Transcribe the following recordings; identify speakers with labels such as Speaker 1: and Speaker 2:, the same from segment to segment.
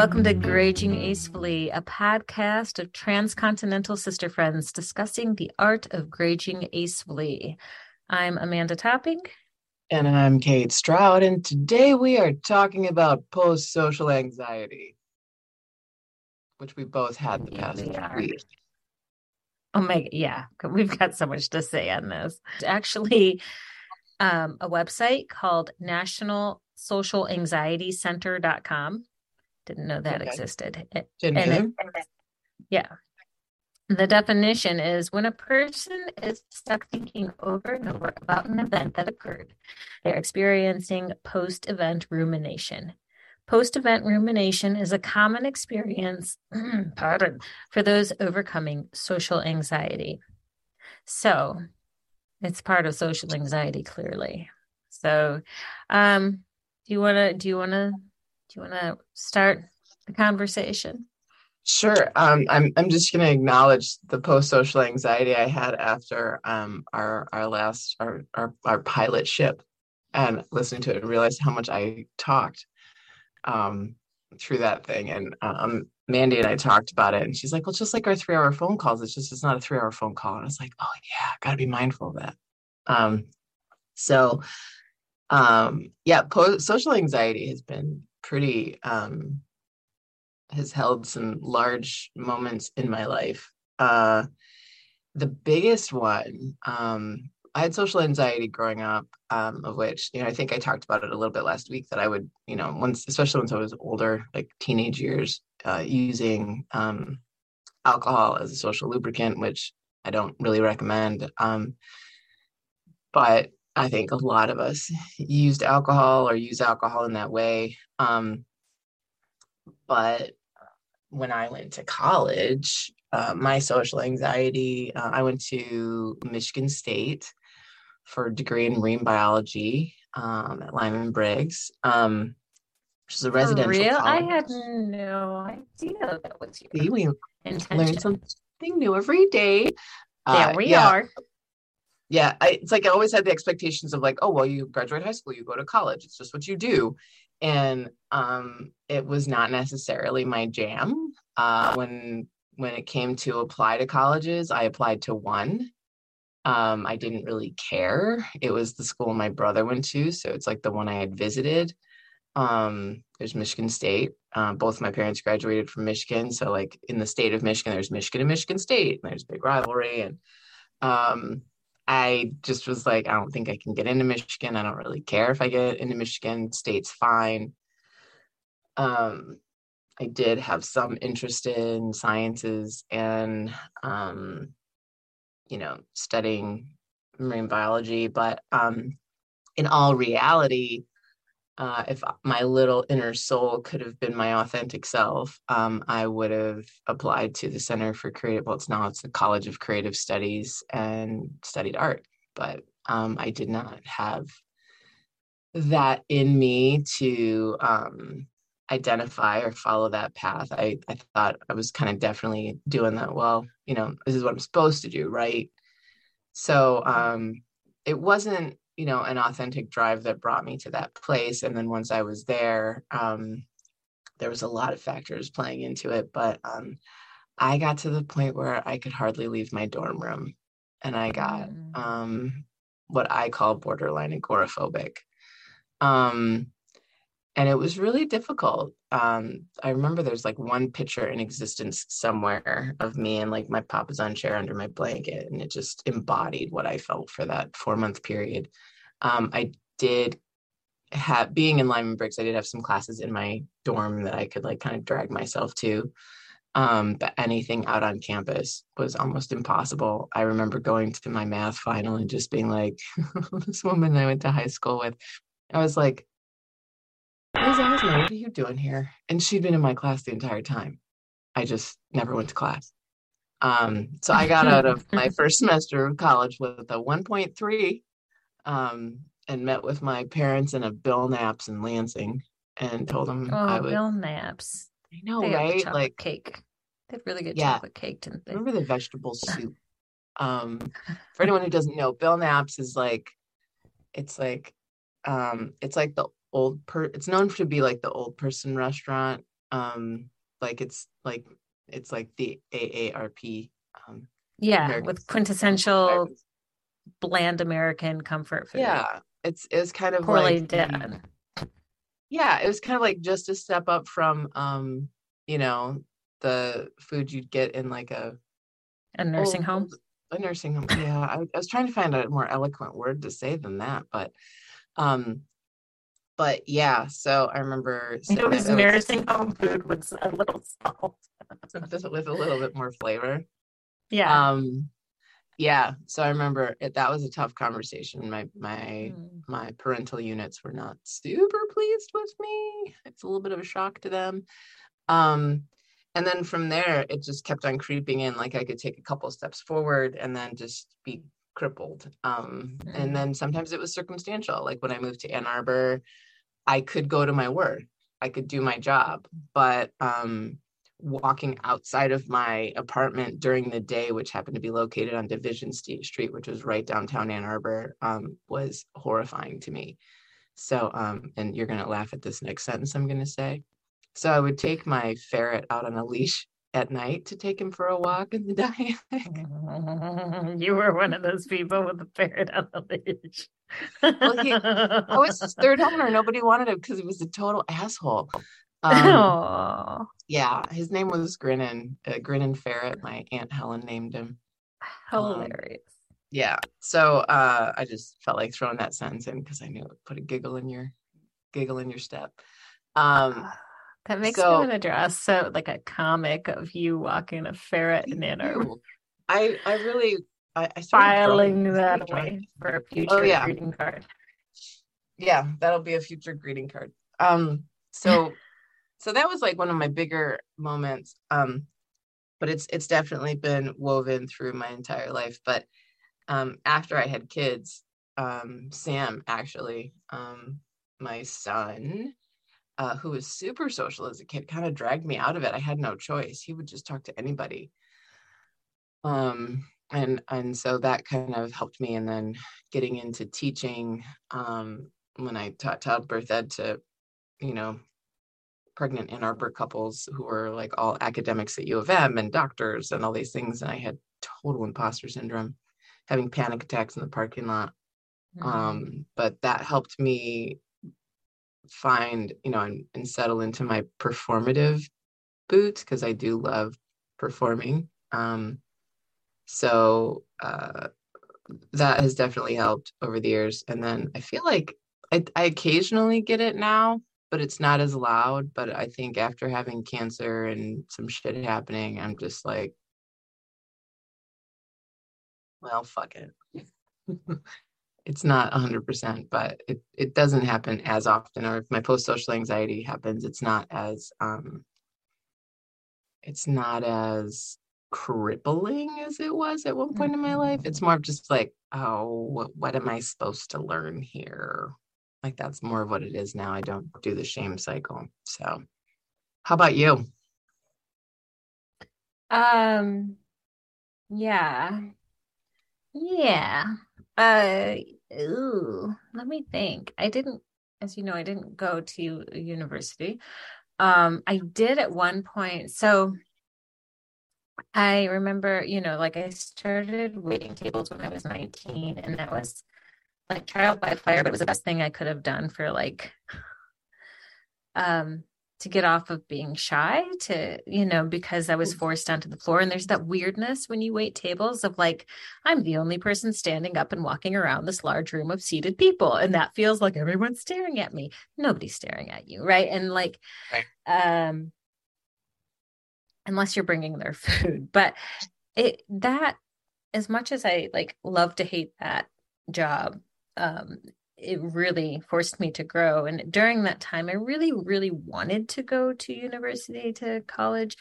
Speaker 1: welcome to Graging Acefully, a podcast of transcontinental sister friends discussing the art of graging acefully. I'm Amanda Topping.
Speaker 2: And I'm Kate Stroud, and today we are talking about post social anxiety, which we both had the past week.
Speaker 1: Oh my, yeah, we've got so much to say on this. It's actually um, a website called National Social Anxiety Center.com didn't know that okay. existed.
Speaker 2: Didn't
Speaker 1: and it, yeah. The definition is when a person is stuck thinking over and over about an event that occurred, they're experiencing post event rumination. Post event rumination is a common experience, pardon, for those overcoming social anxiety. So it's part of social anxiety, clearly. So, um, do you want to, do you want to do you want to start the conversation?
Speaker 2: Sure. Um, I'm I'm just going to acknowledge the post-social anxiety I had after um, our our last our, our our pilot ship, and listening to it, and realized how much I talked um, through that thing. And um, Mandy and I talked about it, and she's like, "Well, just like our three-hour phone calls, it's just it's not a three-hour phone call." And I was like, "Oh yeah, got to be mindful of that." Um, so, um, yeah, post- social anxiety has been pretty um has held some large moments in my life. Uh the biggest one um i had social anxiety growing up um of which you know i think i talked about it a little bit last week that i would you know once especially once i was older like teenage years uh using um alcohol as a social lubricant which i don't really recommend um but I think a lot of us used alcohol or use alcohol in that way. Um, but when I went to college, uh, my social anxiety, uh, I went to Michigan State for a degree in marine biology um, at Lyman Briggs, um, which is a residential.
Speaker 1: For real?
Speaker 2: College.
Speaker 1: I had no idea that was your See,
Speaker 2: we learn something new every day.
Speaker 1: There uh, we yeah. are
Speaker 2: yeah I, it's like i always had the expectations of like oh well you graduate high school you go to college it's just what you do. And um, it was not necessarily my jam uh, when when it came to apply to colleges i applied to one. Um, i didn't really care. It was the school my brother went to so it's like the one i had visited. Um, there's michigan state uh, both my parents graduated from michigan so like in the state of michigan there's michigan and michigan state and there's big rivalry and um, I just was like, I don't think I can get into Michigan. I don't really care if I get into Michigan. State's fine. Um, I did have some interest in sciences and, um, you know, studying marine biology, but um, in all reality, uh, if my little inner soul could have been my authentic self, um, I would have applied to the Center for Creative. Well, it's now it's the College of Creative Studies and studied art, but um, I did not have that in me to um, identify or follow that path. I, I thought I was kind of definitely doing that. Well, you know, this is what I'm supposed to do, right? So um, it wasn't you know an authentic drive that brought me to that place. And then once i was there um, there was a lot of factors playing into it but um, i got to the point where i could hardly leave my dorm room. And i got mm. um, what i call borderline agoraphobic. Um, and it was really difficult um, i remember there's like one picture in existence somewhere of me and like my papasan chair under my blanket and it just embodied what i felt for that four month period um, I did have being in Lyman Briggs, I did have some classes in my dorm that I could like kind of drag myself to. Um, but anything out on campus was almost impossible. I remember going to my math final and just being like, this woman I went to high school with, I was like, Ms. Asma, what are you doing here? And she'd been in my class the entire time. I just never went to class. Um, so I got out of my first semester of college with a 1.3 um, and met with my parents in a Bill Knapp's in Lansing and told them
Speaker 1: oh,
Speaker 2: I would.
Speaker 1: Bill Knapp's.
Speaker 2: I know, they right?
Speaker 1: like cake. They have really good yeah. chocolate cake, didn't they?
Speaker 2: Remember the vegetable soup? um, for anyone who doesn't know, Bill Knapp's is like, it's like, um, it's like the old per. It's known to be like the old person restaurant Um, like it's like it's like the AARP. Um,
Speaker 1: yeah,
Speaker 2: American
Speaker 1: with quintessential
Speaker 2: American-
Speaker 1: bland American comfort food.
Speaker 2: Yeah, it's it's kind of
Speaker 1: Poorly
Speaker 2: like
Speaker 1: done.
Speaker 2: yeah, it was kind of like just a step up from um, you know, the food you'd get in like a
Speaker 1: A nursing
Speaker 2: old-
Speaker 1: home.
Speaker 2: A nursing home. Yeah, I, I was trying to find a more eloquent word to say than that, but um, but yeah. So I remember
Speaker 1: It was nursing home food with a little salt.
Speaker 2: with a little bit more flavor.
Speaker 1: Yeah.
Speaker 2: Um, yeah. So I remember it, that was a tough conversation. My my
Speaker 1: Mm.
Speaker 2: my parental units were not super pleased with me. It's a little bit of a shock to them. Um, and then from there, it just kept on creeping in. Like I could take a couple steps forward and then just be crippled. Um,
Speaker 1: Mhm.
Speaker 2: and then sometimes it was circumstantial. Like when I moved to Ann Arbor, I could go to my work, I could do my job, but um, walking outside of my apartment during the day, which happened to be located on Division Street, which was right downtown Ann Arbor, um, was horrifying to me. So, um, and you're going to laugh at this next sentence I'm going to say. So, I would take my ferret out on a leash at night to take him for a walk in the dynamic.
Speaker 1: You were one of those people with the ferret on the leash.
Speaker 2: Well, he- I was his third owner. Nobody wanted him because he was a total asshole. Um, yeah, his name was Grinnin, uh, Grinnin Ferret. My aunt Helen named him.
Speaker 1: hilarious.
Speaker 2: Yeah. So uh, I just felt like throwing that sentence in because I knew it would put a giggle in your giggle in your step. Um,
Speaker 1: that makes
Speaker 2: so-
Speaker 1: me want to draw so like a comic of you walking a ferret in an
Speaker 2: ew. I I really I, I started
Speaker 1: filing
Speaker 2: drawing-
Speaker 1: that
Speaker 2: drawing-
Speaker 1: away for a future
Speaker 2: yeah.
Speaker 1: greeting card.
Speaker 2: Yeah, that'll be a future greeting card. Um, so so that was like one of my bigger moments. Um, but it's it's definitely been woven through my entire life. But um, after I had kids, um, Sam actually, um, my son, uh, who was super social as a kid, kind of dragged me out of it. I had no choice. He would just talk to anybody. Um, and and so that kind of helped me. And then getting into teaching, um, when I taught childbirth ed to, you know, pregnant Ann Arbor couples who were like all academics at U of M and doctors and all these things, and I had total imposter syndrome, having panic attacks in the parking lot
Speaker 1: Mm.
Speaker 2: um but that helped me find you know and, and settle into my performative boots because i do love performing. Um so uh that has definitely helped over the years. And then i feel like I, I occasionally get it now but it's not as loud. But i think after having cancer and some shit happening i'm just like well fuck it it's not 100% but it, it doesn't happen as often or if my post-social anxiety happens it's not as um it's not as crippling as it was at one point in my life. It's more of just like oh what, what am i supposed to learn here? Like that's more of what it is now. I don't do the shame cycle. So how about you?
Speaker 1: Um, yeah. Yeah. Uh, ooh, let me think. I didn't, as you know, I didn't go to university. Um, I did at one point. So I remember, you know, like I started waiting tables when I was 19, and that was like trial by fire, but it was the best thing I could have done for like um to get off of being shy to, you know, because I was forced onto the floor. And there's that weirdness when you wait tables of like, I'm the only person standing up and walking around this large room of seated people. And that feels like everyone's staring at me. Nobody's staring at you. Right. And like,
Speaker 2: Right.
Speaker 1: um, unless you're bringing their food, but it, that, as much as I like love to hate that job, um, it really forced me to grow. And during that time, I really, really wanted to go to university, to college.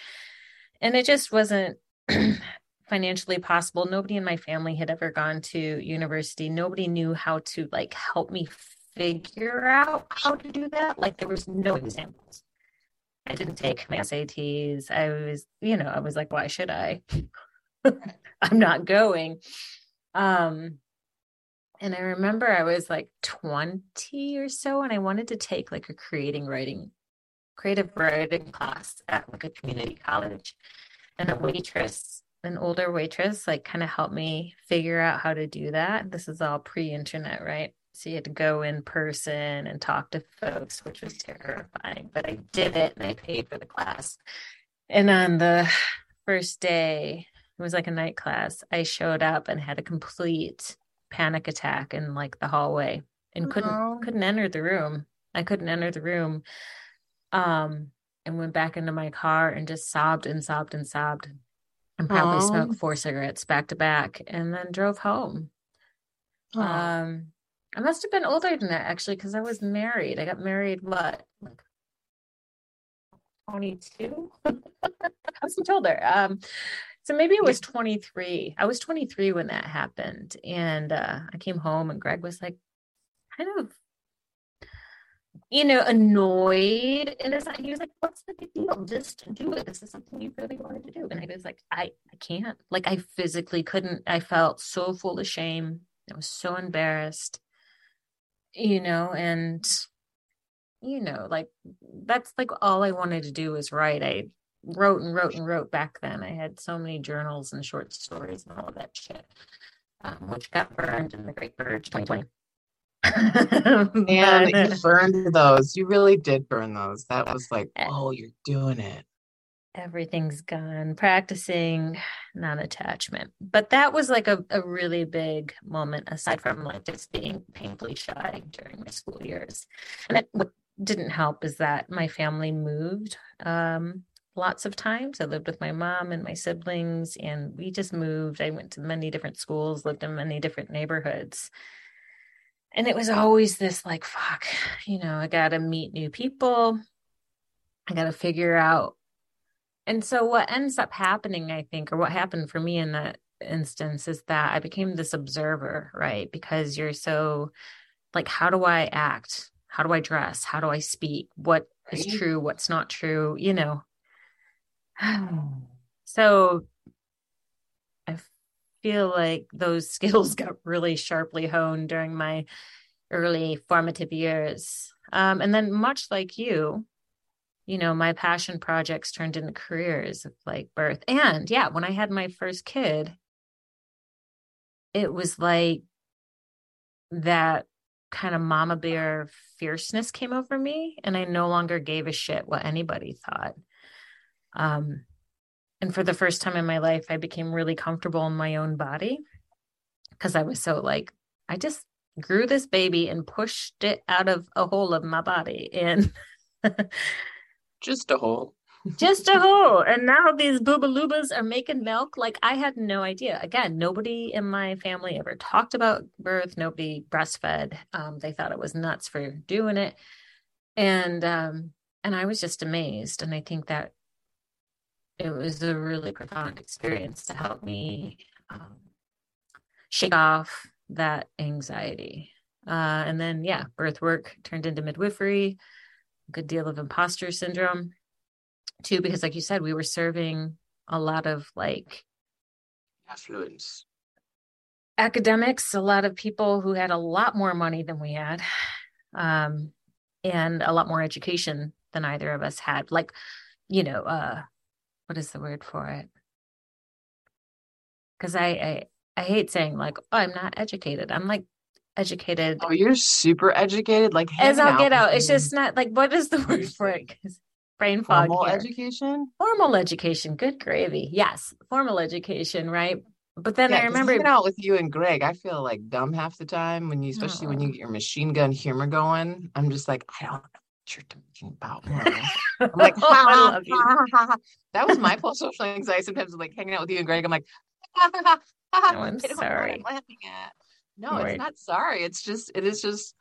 Speaker 1: And it just wasn't financially possible. Nobody in my family had ever gone to university. Nobody knew how to like help me figure out how to do that. Like there was no examples. I didn't take my SATs. I was, you know, I was like, why should I? I'm not going. Um, and I remember I was like 20 or so, and I wanted to take like a creating writing creative writing class at like a community college. And a waitress, an older waitress, like kind of helped me figure out how to do that. This is all pre-internet, right? So you had to go in person and talk to folks, which was terrifying. But I did it and I paid for the class. And on the first day, it was like a night class, I showed up and had a complete panic attack in like the hallway and couldn't oh. couldn't enter the room. I couldn't enter the room. Um and went back into my car and just sobbed and sobbed and sobbed and probably Aww. smoked four cigarettes back to back and then drove home. Aww. Um I must have been older than that actually because I was married. I got married what? Like 22? I was much older. Um so maybe it was 23. I was 23 when that happened. And uh, I came home and Greg was like kind of you know, annoyed. And it's like, he was like, what's the big deal? Just do it. This is something you really wanted to do. And I was like, I, I can't. Like, I physically couldn't. I felt so full of shame. I was so embarrassed, you know, and, you know, like, that's like all I wanted to do was write. I wrote and wrote and wrote back then. I had so many journals and short stories and all that shit, um, which got burned in the Great Purge 2020.
Speaker 2: and you burned those. You really did burn those. That was like, eh. oh, you're doing it.
Speaker 1: Everything's gone. Practicing non-attachment. But that was like a, a really big moment aside from like just being painfully shy during my school years. And it, what didn't help is that my family moved um, lots of times. I lived with my mom and my siblings, and we just moved. I went to many different schools, lived in many different neighborhoods. And it was always this like fuck you know i gotta meet new people. I gotta figure out and so what ends up happening i think or what happened for me in that instance is that i became this observer right? Because you're so like how do i act? How do i dress? How do i speak? What is true? What's not true? You know so I feel like those skills got really sharply honed during my early formative years. Um, and then, much like you, you know, my passion projects turned into careers of like birth. And yeah, when I had my first kid, it was like that kind of mama bear fierceness came over me, and I no longer gave a shit what anybody thought. Um, and for the first time in my life, I became really comfortable in my own body because I was so like, I just grew this baby and pushed it out of a hole of my body. And
Speaker 2: just a hole.
Speaker 1: just a hole. And now these boobalubas are making milk. Like I had no idea. Again, nobody in my family ever talked about birth. Nobody breastfed. Um, they thought it was nuts for doing it. And um, and I was just amazed. And I think that it was a really profound experience to help me um, shake off that anxiety. Uh, and then, yeah, birth work turned into midwifery, a good deal of imposter syndrome, too, because, like you said, we were serving a lot of like
Speaker 2: affluence
Speaker 1: academics, a lot of people who had a lot more money than we had, um, and a lot more education than either of us had. Like, you know, uh, what is the word for it? Because mm-hmm. I, I I hate saying like, oh, I'm not educated. I'm like educated.
Speaker 2: Oh, you're super educated. Like
Speaker 1: as I'll get out. It's just not like what is the word for it? Because brain fog.
Speaker 2: Formal here. education.
Speaker 1: Formal education. Good gravy. Yes, formal education. Right. But then
Speaker 2: yeah,
Speaker 1: I remember
Speaker 2: hanging out with you and Greg. I feel like dumb half the time when you, especially oh. when you get your machine gun humor going. I'm just like, I don't you're talking about. I'm like, oh, ha, ha, ha, ha, That was my post social anxiety. Sometimes like hanging out with you and Greg. I'm like.
Speaker 1: No, I'm sorry. I'm laughing
Speaker 2: at. No, right. it's not sorry. It's just it is just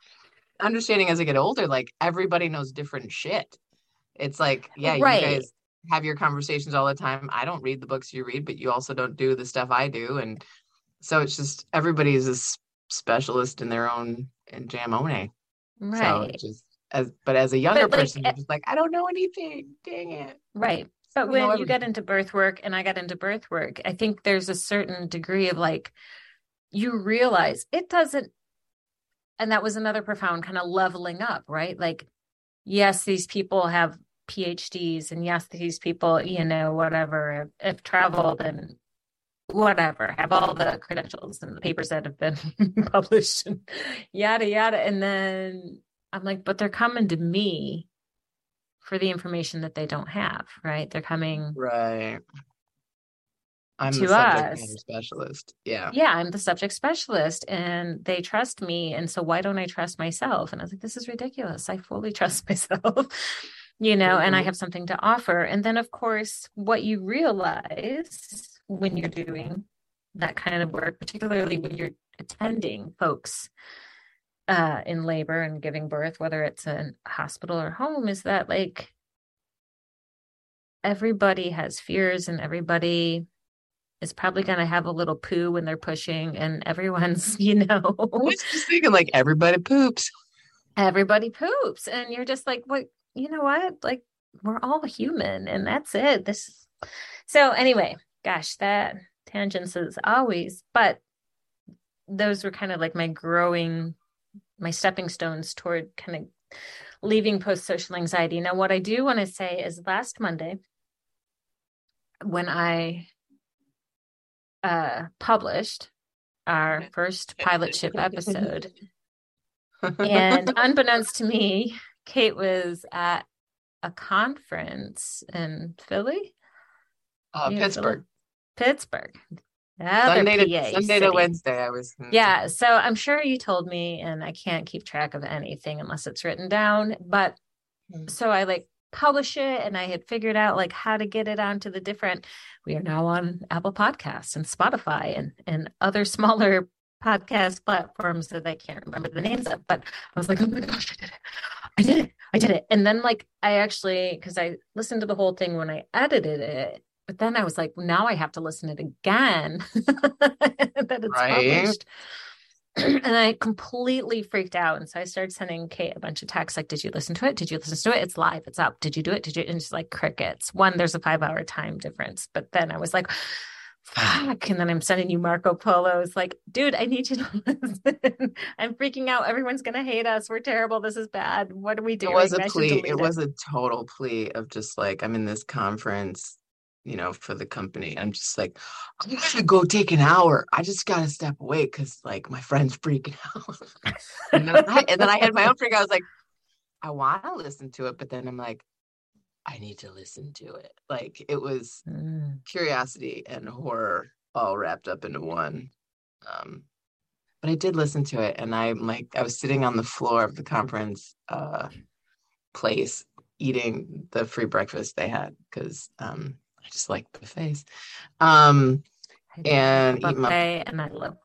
Speaker 2: understanding as I get older. Like everybody knows different shit. It's like, yeah, right. you guys have your conversations all the time. I don't read the books you read, but you also don't do the stuff I do, and so it's just everybody's a specialist in their own in jamone. Right. So it just as but as a younger but person eh you're just like i don't know anything. Dang it.
Speaker 1: Right. But when you get into birth work and i got into birth work i think there's a certain degree of like you realize it doesn't and that was another profound kind of leveling up right? Like yes these people have PhDs, and yes, these people, you know, whatever, have, have traveled and whatever, have all the credentials and the papers that have been published and yada yada. And then I'm like, but they're coming to me for the information that they don't have, right? They're coming
Speaker 2: right. I'm
Speaker 1: to
Speaker 2: the subject
Speaker 1: us.
Speaker 2: specialist. Yeah.
Speaker 1: Yeah, I'm the subject specialist and they trust me. And so why don't I trust myself? And I was like, this is ridiculous. I fully trust myself, you know, and I
Speaker 2: Mhm.
Speaker 1: have something to offer. And then, of course, what you realize when you're doing that kind of work, particularly when you're attending folks uh, in labor and giving birth, whether it's a hospital or home, is that like everybody has fears and everybody is probably going to have a little poo when they're pushing, and everyone's, you know,
Speaker 2: I was just thinking like everybody poops.
Speaker 1: everybody poops. And you're just like, what, you know what? Like, we're all human, and that's it. This, so anyway, gosh, that tangents is always, but those were kind of like my growing, my stepping stones toward kind of leaving post social anxiety. Now, what I do want to say is last Monday, when I uh, published our first pilot ship episode, and unbeknownst to me, Kate was at a conference in Philly,
Speaker 2: uh, Pittsburgh.
Speaker 1: Pittsburgh. Other
Speaker 2: Sunday to Sunday to. Wednesday. I was
Speaker 1: Yeah, so I'm sure you told me, and I can't keep track of anything unless it's written down. But
Speaker 2: Mm.
Speaker 1: so I like publish it, and I had figured out like how to get it onto the different. We are now on Apple Podcasts and Spotify and and other smaller podcast platforms that I can't remember the names of. But I was like, oh my gosh, I did it! I did it! I did it! And then like I actually because I listened to the whole thing when I edited it. But then I was like, now I have to listen to it again that it's
Speaker 2: Right.
Speaker 1: published. and I completely freaked out. And so I started sending Kate a bunch of texts like, Did you listen to it? Did you listen to it? It's live, it's up. Did you do it? Did you? And just like crickets. One, there's a five hour time difference. But then I was like, Fuck. And then I'm sending you Marco Polo. It's like, dude, I need you to listen. I'm freaking out. Everyone's going to hate us. We're terrible. This is bad. What are we doing?
Speaker 2: It was a plea.
Speaker 1: delete
Speaker 2: It was a total plea of just like I'm in this conference, you know, for the company. I'm just like, I'm gonna go take an hour. I just gotta step away because like my friend's freaking out. and, then I, and then I had my own freak. I was like, I want to listen to it, but then I'm like, I need to listen to it. Like it was
Speaker 1: Mm.
Speaker 2: curiosity and horror all wrapped up into one. Um, but I did listen to it, and I'm like, I was sitting on the floor of the conference uh, place eating the free breakfast they had because um, I just like buffets. Um,
Speaker 1: I
Speaker 2: And
Speaker 1: love
Speaker 2: eat my-
Speaker 1: buffet and I love.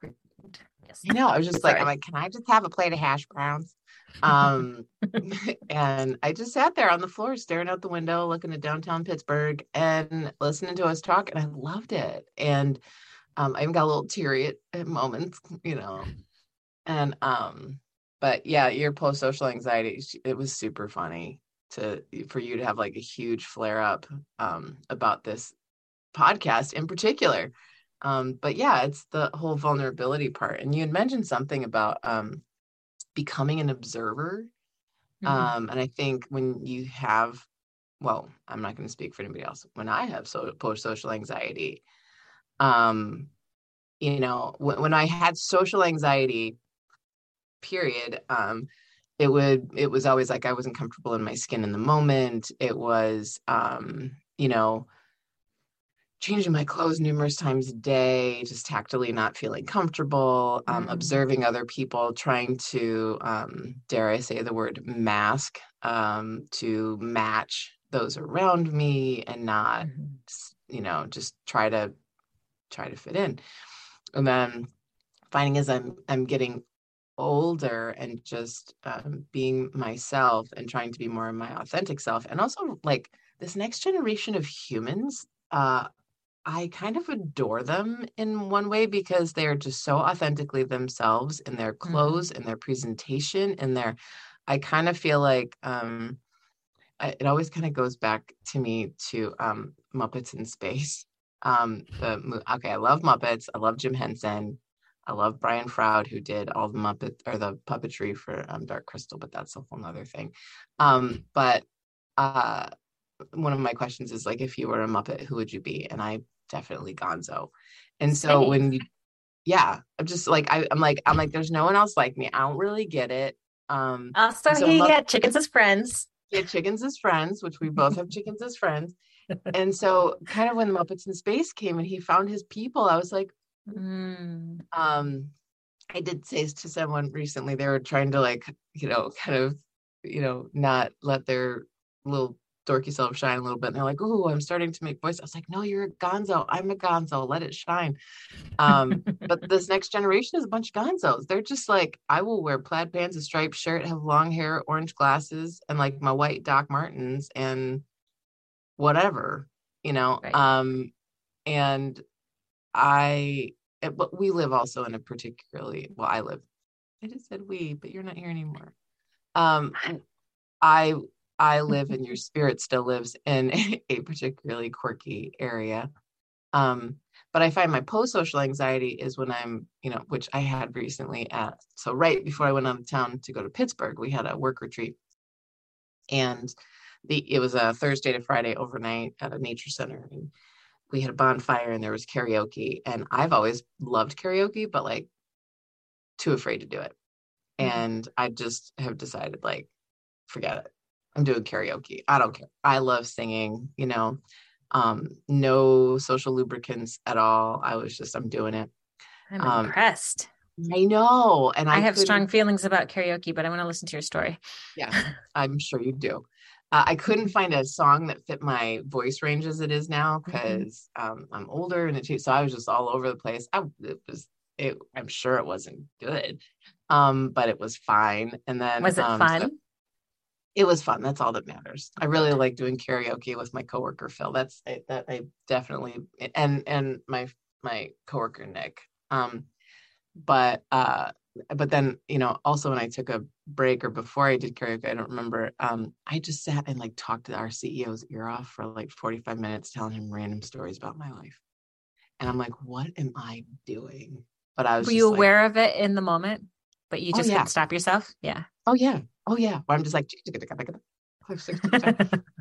Speaker 1: Yes.
Speaker 2: you know, I was just like, I'm like, can I just have a plate of hash browns? Um, and I just sat there on the floor, staring out the window, looking at downtown Pittsburgh and listening to us talk, and I loved it. And um, I even got a little teary at, at moments, you know. And um, but yeah, your post social anxiety, it was super funny to for you to have like a huge flare up um about this podcast in particular. Um, but yeah, it's the whole vulnerability part. And you had mentioned something about um becoming an observer.
Speaker 1: Mhm.
Speaker 2: Um, and I think when you have, well, I'm not going to speak for anybody else. When I have so post social anxiety, um, you know, when, when I had social anxiety, period, um, it would it was always like I wasn't comfortable in my skin in the moment. It was, um, you know, changing my clothes numerous times a day, just tactily not feeling comfortable, um,
Speaker 1: Mm.
Speaker 2: observing other people, trying to, um, dare I say the word mask, um, to match those around me and not,
Speaker 1: Mhm.
Speaker 2: you know, just try to try to fit in. And then finding as I'm I'm getting older and just um, being myself and trying to be more of my authentic self, and also like this next generation of humans. Uh, I kind of adore them in one way because they're just so authentically themselves in their clothes, in their presentation, in their. I kind of feel like um, I, it always kind of goes back to me to um, Muppets in Space. Um, the okay, I love Muppets. I love Jim Henson. I love Brian Froud, who did all the Muppet or the puppetry for um, Dark Crystal, but that's a whole nother thing. Um, but uh, one of my questions is like, if you were a Muppet, who would you be? And I definitely Gonzo. And so when you, yeah, I'm just like, I, am like, I'm like, there's no one else like me. I don't really get it. Um,
Speaker 1: also, so he Mupp- had chickens as friends.
Speaker 2: He had chickens as friends, which we both have chickens as friends. And so, kind of when the Muppets in Space came and he found his people, I was like, mm. um, I did say to someone recently, they were trying to like, you know, kind of, you know, not let their little dorky self shine a little bit. And they're like, "Oh, I'm starting to make voice." I was like, "No, you're a Gonzo. I'm a Gonzo. Let it shine." Um, but this next generation is a bunch of Gonzos. They're just like, I will wear plaid pants, a striped shirt, have long hair, orange glasses, and like my white Doc Martens and whatever, you know. Right. Um, and I, eh, but we live also in a particularly well, I live. I just said we, but you're not here anymore. Um, I I live and your spirit still lives in a particularly quirky area. Um, but I find my post-social anxiety is when I'm, you know, which I had recently at so right before I went out of town to go to Pittsburgh, we had a work retreat. And the it was a Thursday to Friday overnight at a nature center. And we had a bonfire and there was karaoke. And I've always loved karaoke, but like too afraid to do it. Mm-hmm. And I just have decided like, forget it. I'm doing karaoke. I don't care. I love singing, you know, um, no social lubricants at all. I was just, I'm doing it.
Speaker 1: I'm um, impressed.
Speaker 2: I know. And I,
Speaker 1: I have strong feelings about karaoke, but I want to listen to your story.
Speaker 2: Yeah, I'm sure you do. Uh, I couldn't find a song that fit my voice range as it is now because mm-hmm. um, I'm older and it, so I was just all over the place. I it was it, I'm sure it wasn't good, um, but it was fine. And then
Speaker 1: was it
Speaker 2: um,
Speaker 1: fun? So,
Speaker 2: it was fun. That's all that matters. I really like doing karaoke with my coworker Phil. That's I, that I definitely and and my my coworker Nick. Um, but uh, but then you know also when I took a break or before I did karaoke, I don't remember. Um, I just sat and like talked to our CEO's ear off for like forty five minutes, telling him random stories about my life, and I'm like, what am I doing? But I was.
Speaker 1: Were you aware like, of it in the moment? But you oh, just oh, yeah. couldn't stop yourself. Yeah.
Speaker 2: Oh yeah. Oh yeah. Well, I'm just like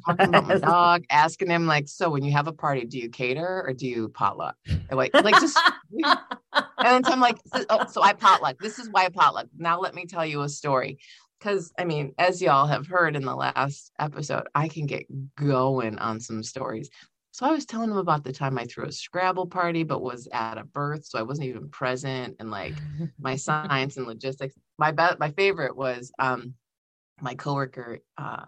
Speaker 2: talking about my dog, asking him like, so when you have a party, do you cater or do you potluck? And like, like just, and then I'm like, so, oh, so I potluck. This is why I potluck. Now let me tell you a story. Because I mean, as y'all have heard in the last episode, I can get going on some stories. So I was telling him about the time I threw a Scrabble party, but was at a birth, so I wasn't even present, and like my science and logistics. My be- my favorite was um, my coworker. Uh,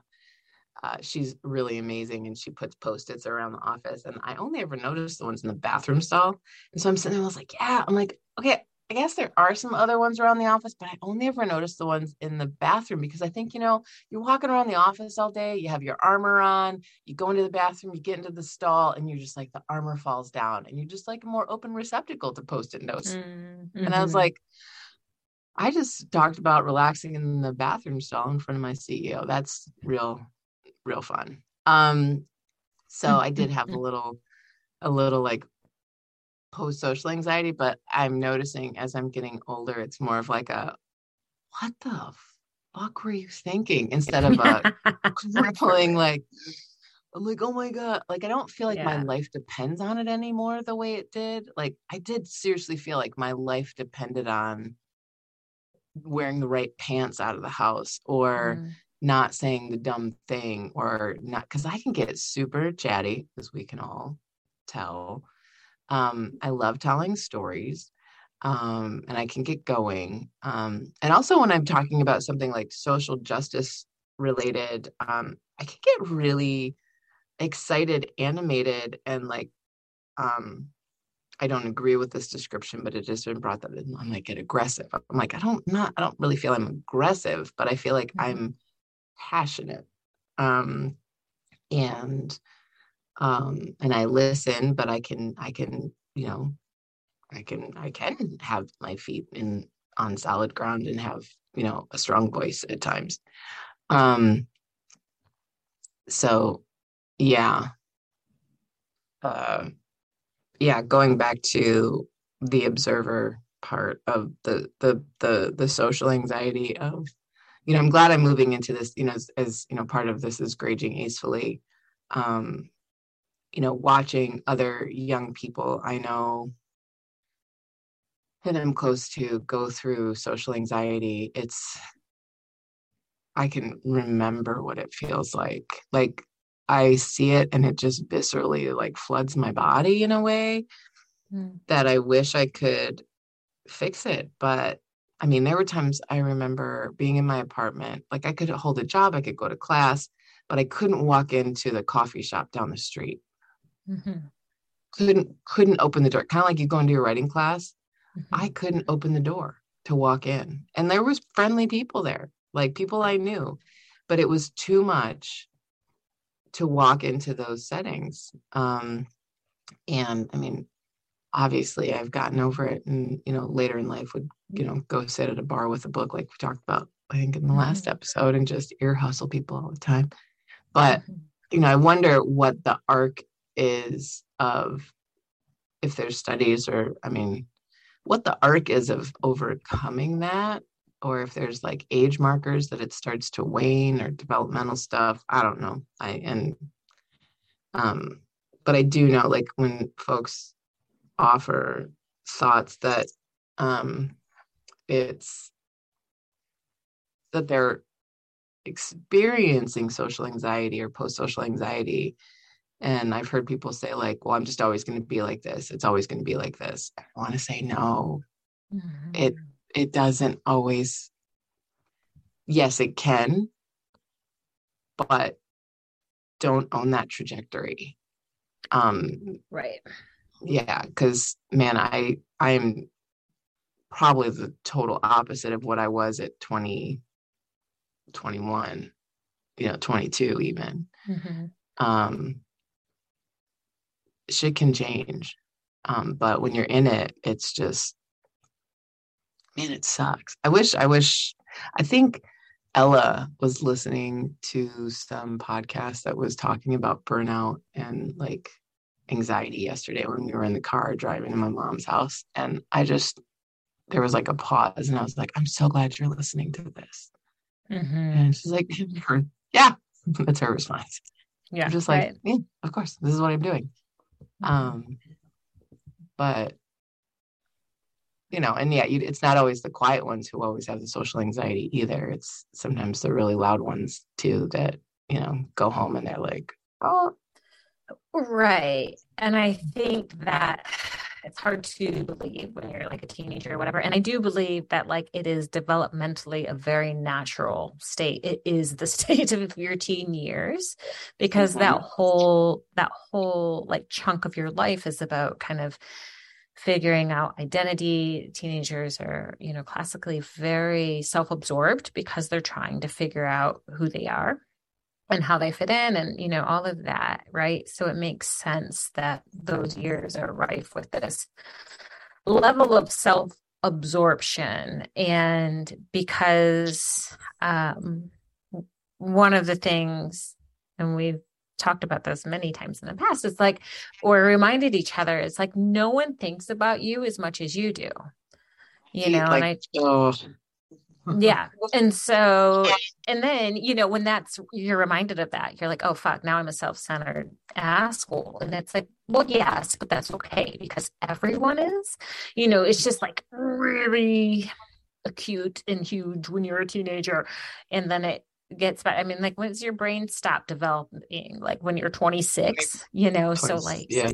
Speaker 2: uh, she's really amazing, and she puts post-its around the office, and I only ever noticed the ones in the bathroom stall. And so I'm sitting there, I was like, "Yeah," I'm like, "Okay, I guess there are some other ones around the office, but I only ever noticed the ones in the bathroom because I think, you know, you're walking around the office all day, you have your armor on, you go into the bathroom, you get into the stall, and you're just like, the armor falls down, and you're just like a more open receptacle to post it notes. Mm-hmm. And I was mm-hmm. like, I just talked about relaxing in the bathroom stall in front of my CEO. That's real, real fun. Um, so I did have a little, a little like post social anxiety, but I'm noticing as I'm getting older, it's more of like a what the fuck were you thinking instead of a crippling like I'm like, oh my God. Like, I don't feel like yeah. my life depends on it anymore the way it did. Like, I did seriously feel like my life depended on wearing the right pants out of the house or mm. not saying the dumb thing or not, because I can get super chatty, as we can all tell. Um, I love telling stories um, and I can get going. Um, and also, when I'm talking about something like social justice related, um, I can get really excited, animated, and like, um, I don't agree with this description, but it has been brought that I'm like get aggressive. I'm like, I don't not, I don't really feel I'm aggressive, but I feel like mm-hmm. I'm passionate. Um, and um, and I listen, but I can I can you know I can I can have my feet in on solid ground and have you know a strong voice at times. Um, so yeah, uh, yeah. Going back to the observer part of the the the the social anxiety of you know i'm glad i'm moving into this you know as, as you know part of this is graging acefully um, you know, watching other young people I know that I'm close to go through social anxiety, it's I can remember what it feels like. Like I see it and it just viscerally like floods my body in a way mm. that I wish I could fix it. But I mean, there were times I remember being in my apartment, like I could hold a job, I could go to class, but I couldn't walk into the coffee shop down the street. Mm-hmm. Couldn't couldn't open the door. Kind of like you go into your writing class. Mm-hmm. I couldn't open the door to walk in. And there was friendly people there, like people I knew, but it was too much to walk into those settings. Um, and I mean, obviously I've gotten over it and, you know, later in life would, you know, go sit at a bar with a book like we talked about, I think in the last mm-hmm. episode and just ear hustle people all the time. But, mm-hmm. you know, I wonder what the arc is of if there's studies or, I mean, what the arc is of overcoming that or if there's like age markers that it starts to wane or developmental stuff i don't know. I and um but i do know like when folks offer thoughts that um it's that they're experiencing social anxiety or post-social anxiety and i've heard people say like well i'm just always going to be like this. It's always going to be like this. I want to say no. Mm-hmm. it it doesn't always yes it can. But don't own that trajectory. Um
Speaker 1: right.
Speaker 2: yeah because man i i'm probably the total opposite of what i was at 20 21 you know 22 even. Mm-hmm. um shit can change um but when you're in it it's just man, it sucks. I wish, I wish, I think Ella was listening to some podcast that was talking about burnout and like anxiety yesterday when we were in the car driving to my mom's house. And I just, there was like a pause and I was like, I'm so glad you're listening to this. Mm-hmm. And she's like, yeah, that's her response. Yeah. I'm just like, right. yeah, of course, this is what I'm doing. Mm-hmm. Um, but you know, and yeah, you, it's not always the quiet ones who always have the social anxiety either. It's sometimes the really loud ones too that, you know, go home and they're like, oh.
Speaker 1: Right. And I think that it's hard to believe when you're like a teenager or whatever. And I do believe that like it is developmentally a very natural state. It is the state of your teen years because mm-hmm. that whole, that whole like chunk of your life is about kind of figuring out identity teenagers are you know classically very self-absorbed because they're trying to figure out who they are and how they fit in and you know all of that right so it makes sense that those years are rife with this level of self absorption and because um one of the things and we've talked about this many times in the past. It's like, or reminded each other, it's like no one thinks about you as much as you do. You know, like, and I oh. Yeah. And so and then, you know, when that's you're reminded of that, you're like, oh fuck, now I'm a self-centered asshole. And it's like, well, yes, but that's okay because everyone is. You know, it's just like really acute and huge when you're a teenager. And then it gets back. I mean, like, when's your brain stop developing? Like when you're 26, you know? 20, so, like, yeah.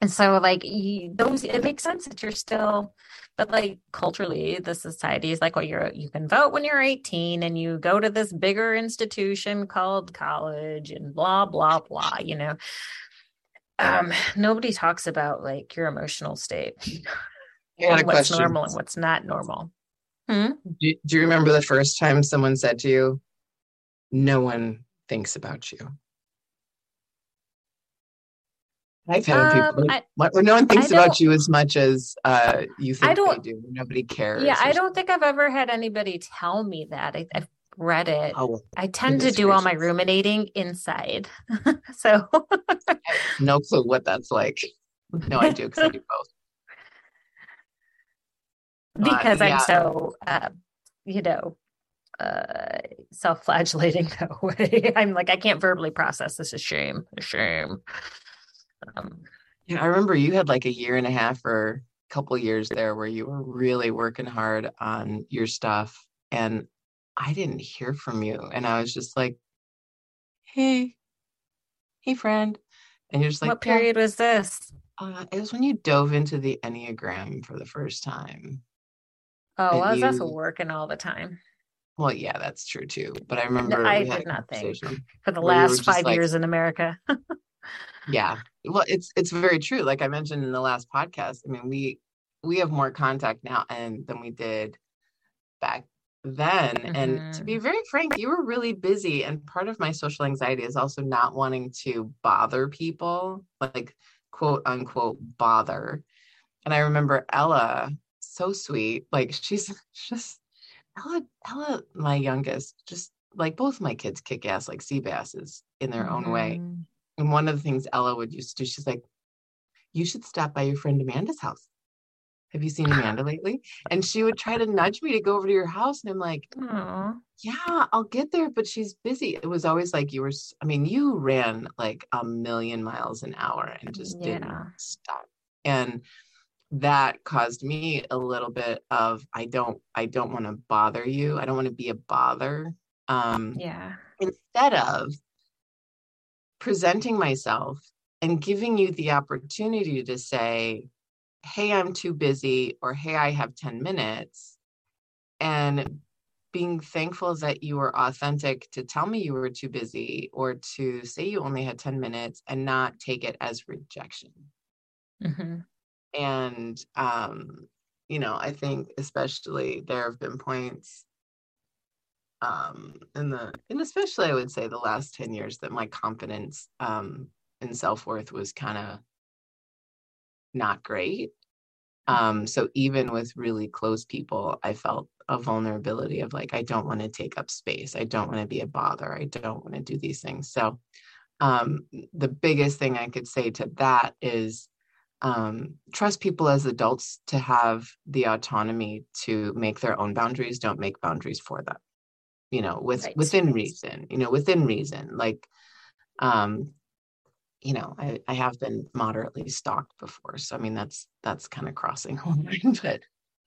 Speaker 1: And so, like, you, those, it makes sense that you're still, but like culturally, the society is like, well, you're, you can vote when you're 18 and you go to this bigger institution called college and blah, blah, blah, you know? Um, nobody talks about like your emotional state. Yeah, what's question. normal and what's not normal.
Speaker 2: Hmm? Do, do you remember the first time someone said to you, no one thinks about you? I've had um, people, I, no one thinks about you as much as uh, you think I don't, they do. Nobody cares.
Speaker 1: Yeah, I don't think I've ever had anybody tell me that. I, have read it. Oh, I tend to do gracious. all my ruminating inside. so,
Speaker 2: no clue what that's like. No, I do because I do both
Speaker 1: because uh, yeah. I'm so, uh, you know, uh, self-flagellating that way. I'm like, I can't verbally process this. Is shame, a shame.
Speaker 2: Um, yeah, I remember you had like a year and a half or a couple years there where you were really working hard on your stuff, and I didn't hear from you, and I was just like, "Hey, hey, friend," and you're just like,
Speaker 1: "What period was this?"
Speaker 2: Uh, it was when you dove into the Enneagram for the first time.
Speaker 1: Oh, well, I was also working all the time.
Speaker 2: Well, yeah, that's true too. But I remember
Speaker 1: I did nothing for the last five like, years in America.
Speaker 2: yeah, well, it's it's very true. Like I mentioned in the last podcast, I mean, we we have more contact now and than we did back then. Mm-hmm. And to be mm-hmm. very frank, you were really busy. And part of my social anxiety is also not wanting to bother people, like quote unquote bother. And I remember Ella, so sweet. Like she's just Ella, Ella, my youngest, just like both my kids kick ass like sea basses in their mm-hmm. own way. And one of the things Ella would used to do, she's like, you should stop by your friend Amanda's house. Have you seen Amanda lately? And she would try to nudge me to go over to your house. And I'm like, Aww. yeah, I'll get there, but she's busy. It was always like you were, I mean, you ran like a million miles an hour and just yeah. didn't stop. And that caused me a little bit of I don't I don't want to bother you. I don't want to be a bother. Um
Speaker 1: yeah.
Speaker 2: Instead of presenting myself and giving you the opportunity to say, "Hey, I'm too busy," or "Hey, I have 10 minutes." And being thankful that you were authentic to tell me you were too busy or to say you only had 10 minutes and not take it as rejection. Mm-hmm and um you know i think especially there have been points um in the and especially i would say the last 10 years that my confidence um in self-worth was kind of not great. Um so even with really close people i felt a vulnerability of like i don't want to take up space. I don't want to be a bother. I don't want to do these things. So um the biggest thing i could say to that is um, trust people as adults to have the autonomy to make their own boundaries don't make boundaries for them you know with right. within reason you know within reason like um you know I, I have been moderately stalked before so i mean that's that's kind of crossing a line but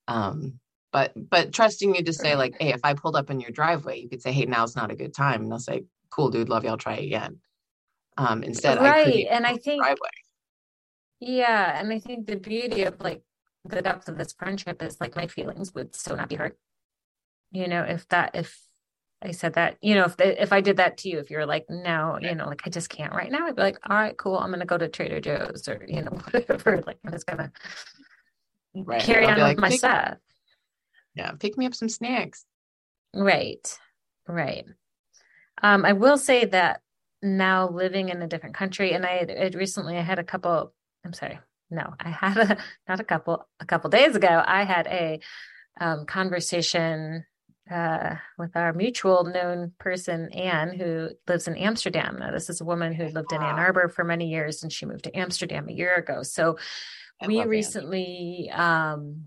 Speaker 2: um but but trusting you to say like hey if i pulled up in your driveway you could say hey now's not a good time and they'll say cool dude love you i'll try again um instead
Speaker 1: right and i think driveway yeah, and I think the beauty of like the depth of this friendship is like my feelings would still not be hurt. You know, if that if I said that, you know, if the, if I did that to you, if you're like, no, you know, like I just can't right now, I'd be like, all right, cool, I'm gonna go to Trader Joe's or you know whatever. Like I'm just gonna right. carry on like, with my stuff.
Speaker 2: Yeah, pick me up some snacks.
Speaker 1: Right, right. Um, I will say that now living in a different country, and I had, recently I had a couple I'm sorry. No, I had a not a couple a couple days ago. I had a um, conversation uh, with our mutual known person, Anne, who lives in Amsterdam. Now, this is a woman who lived in Ann Arbor for many years, and she moved to Amsterdam a year ago. So I we recently um,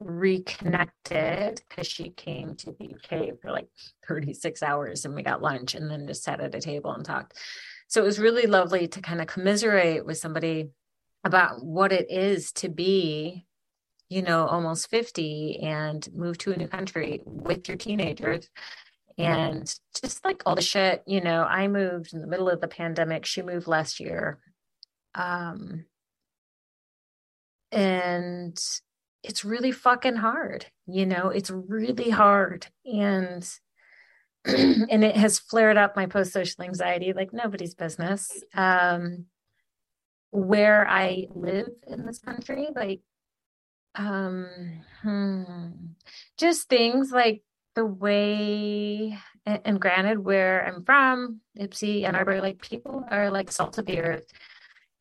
Speaker 1: reconnected because she came to the UK for like 36 hours, and we got lunch, and then just sat at a table and talked. So it was really lovely to kind of commiserate with somebody about what it is to be, you know, almost 50 and move to a new country with your teenagers. And just like all the shit, you know, I moved in the middle of the pandemic. She moved last year. Um, and it's really fucking hard, you know, it's really hard. And and it has flared up my post social anxiety like nobody's business. Um, where I live in this country, like, um, hmm, just things like the way, and, and, granted, where I'm from, Ypsi and Arbor, like people are like salt of the earth.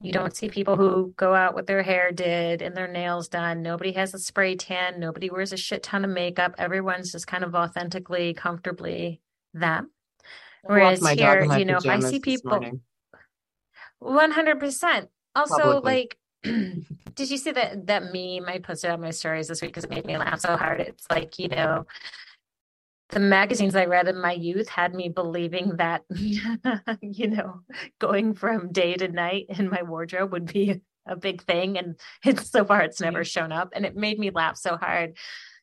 Speaker 1: You don't see people who go out with their hair did and their nails done. Nobody has a spray tan. Nobody wears a shit ton of makeup. Everyone's just kind of authentically, comfortably them. Whereas here, you know, if I see people, one hundred percent. Also, Publicly. like, did you see that that meme I posted on my stories this week because it made me laugh so hard? It's like you know, the magazines I read in my youth had me believing that, you know, going from day to night in my wardrobe would be a big thing. And it's so far, it's never shown up. And it made me laugh so hard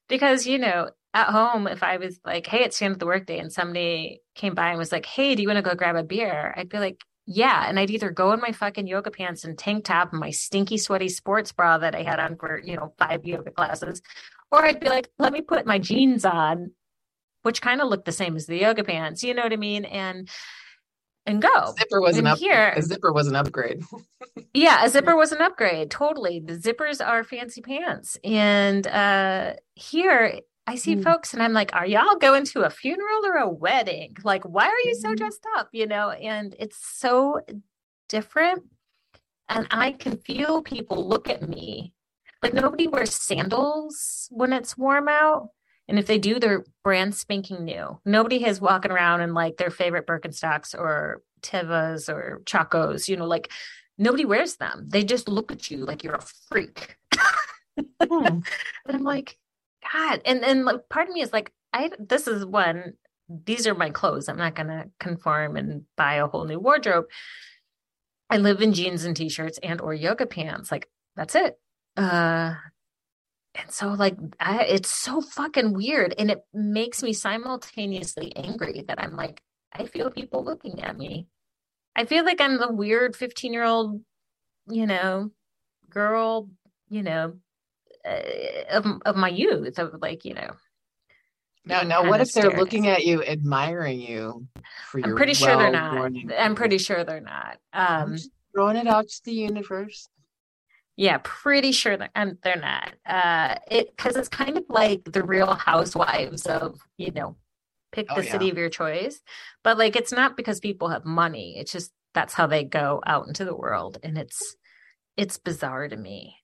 Speaker 1: because, you know, at home, if I was like, hey, it's the end of the workday and somebody came by and was like, hey, do you want to go grab a beer? I'd be like, yeah. And I'd either go in my fucking yoga pants and tank top and my stinky, sweaty sports bra that I had on for, you know, five yoga classes, or I'd be like, let me put my jeans on, which kind of look the same as the yoga pants, you know what I mean? And and go.
Speaker 2: Zipper was and an up here. A zipper was an upgrade.
Speaker 1: yeah, a zipper was an upgrade. Totally. The zippers are fancy pants. And uh here I see mm. folks and I'm like, are y'all going to a funeral or a wedding? Like, why are you so mm-hmm. dressed up? You know, and it's so different. And I can feel people look at me like nobody wears sandals when it's warm out. And if they do, they're brand spanking new. Nobody has walking around in like their favorite Birkenstocks or Tevas or Chacos, you know, like nobody wears them. They just look at you like you're a freak. hmm. and I'm like, God. And and like part of me is like, I this is one, these are my clothes. I'm not gonna conform and buy a whole new wardrobe. I live in jeans and t-shirts and or yoga pants. Like that's it. Uh and so like I, it's so fucking weird and it makes me simultaneously angry that i'm like i feel people looking at me i feel like i'm the weird 15 year old you know girl you know of, of my youth of like you know
Speaker 2: now now what if they're looking at you admiring you
Speaker 1: for i'm pretty sure they're not i'm pretty sure they're not um
Speaker 2: throwing it out to the universe
Speaker 1: yeah, pretty sure that and they're not. Uh it because it's kind of like the real housewives of, you know, pick oh, the yeah. city of your choice. But like it's not because people have money. It's just that's how they go out into the world. And it's it's bizarre to me.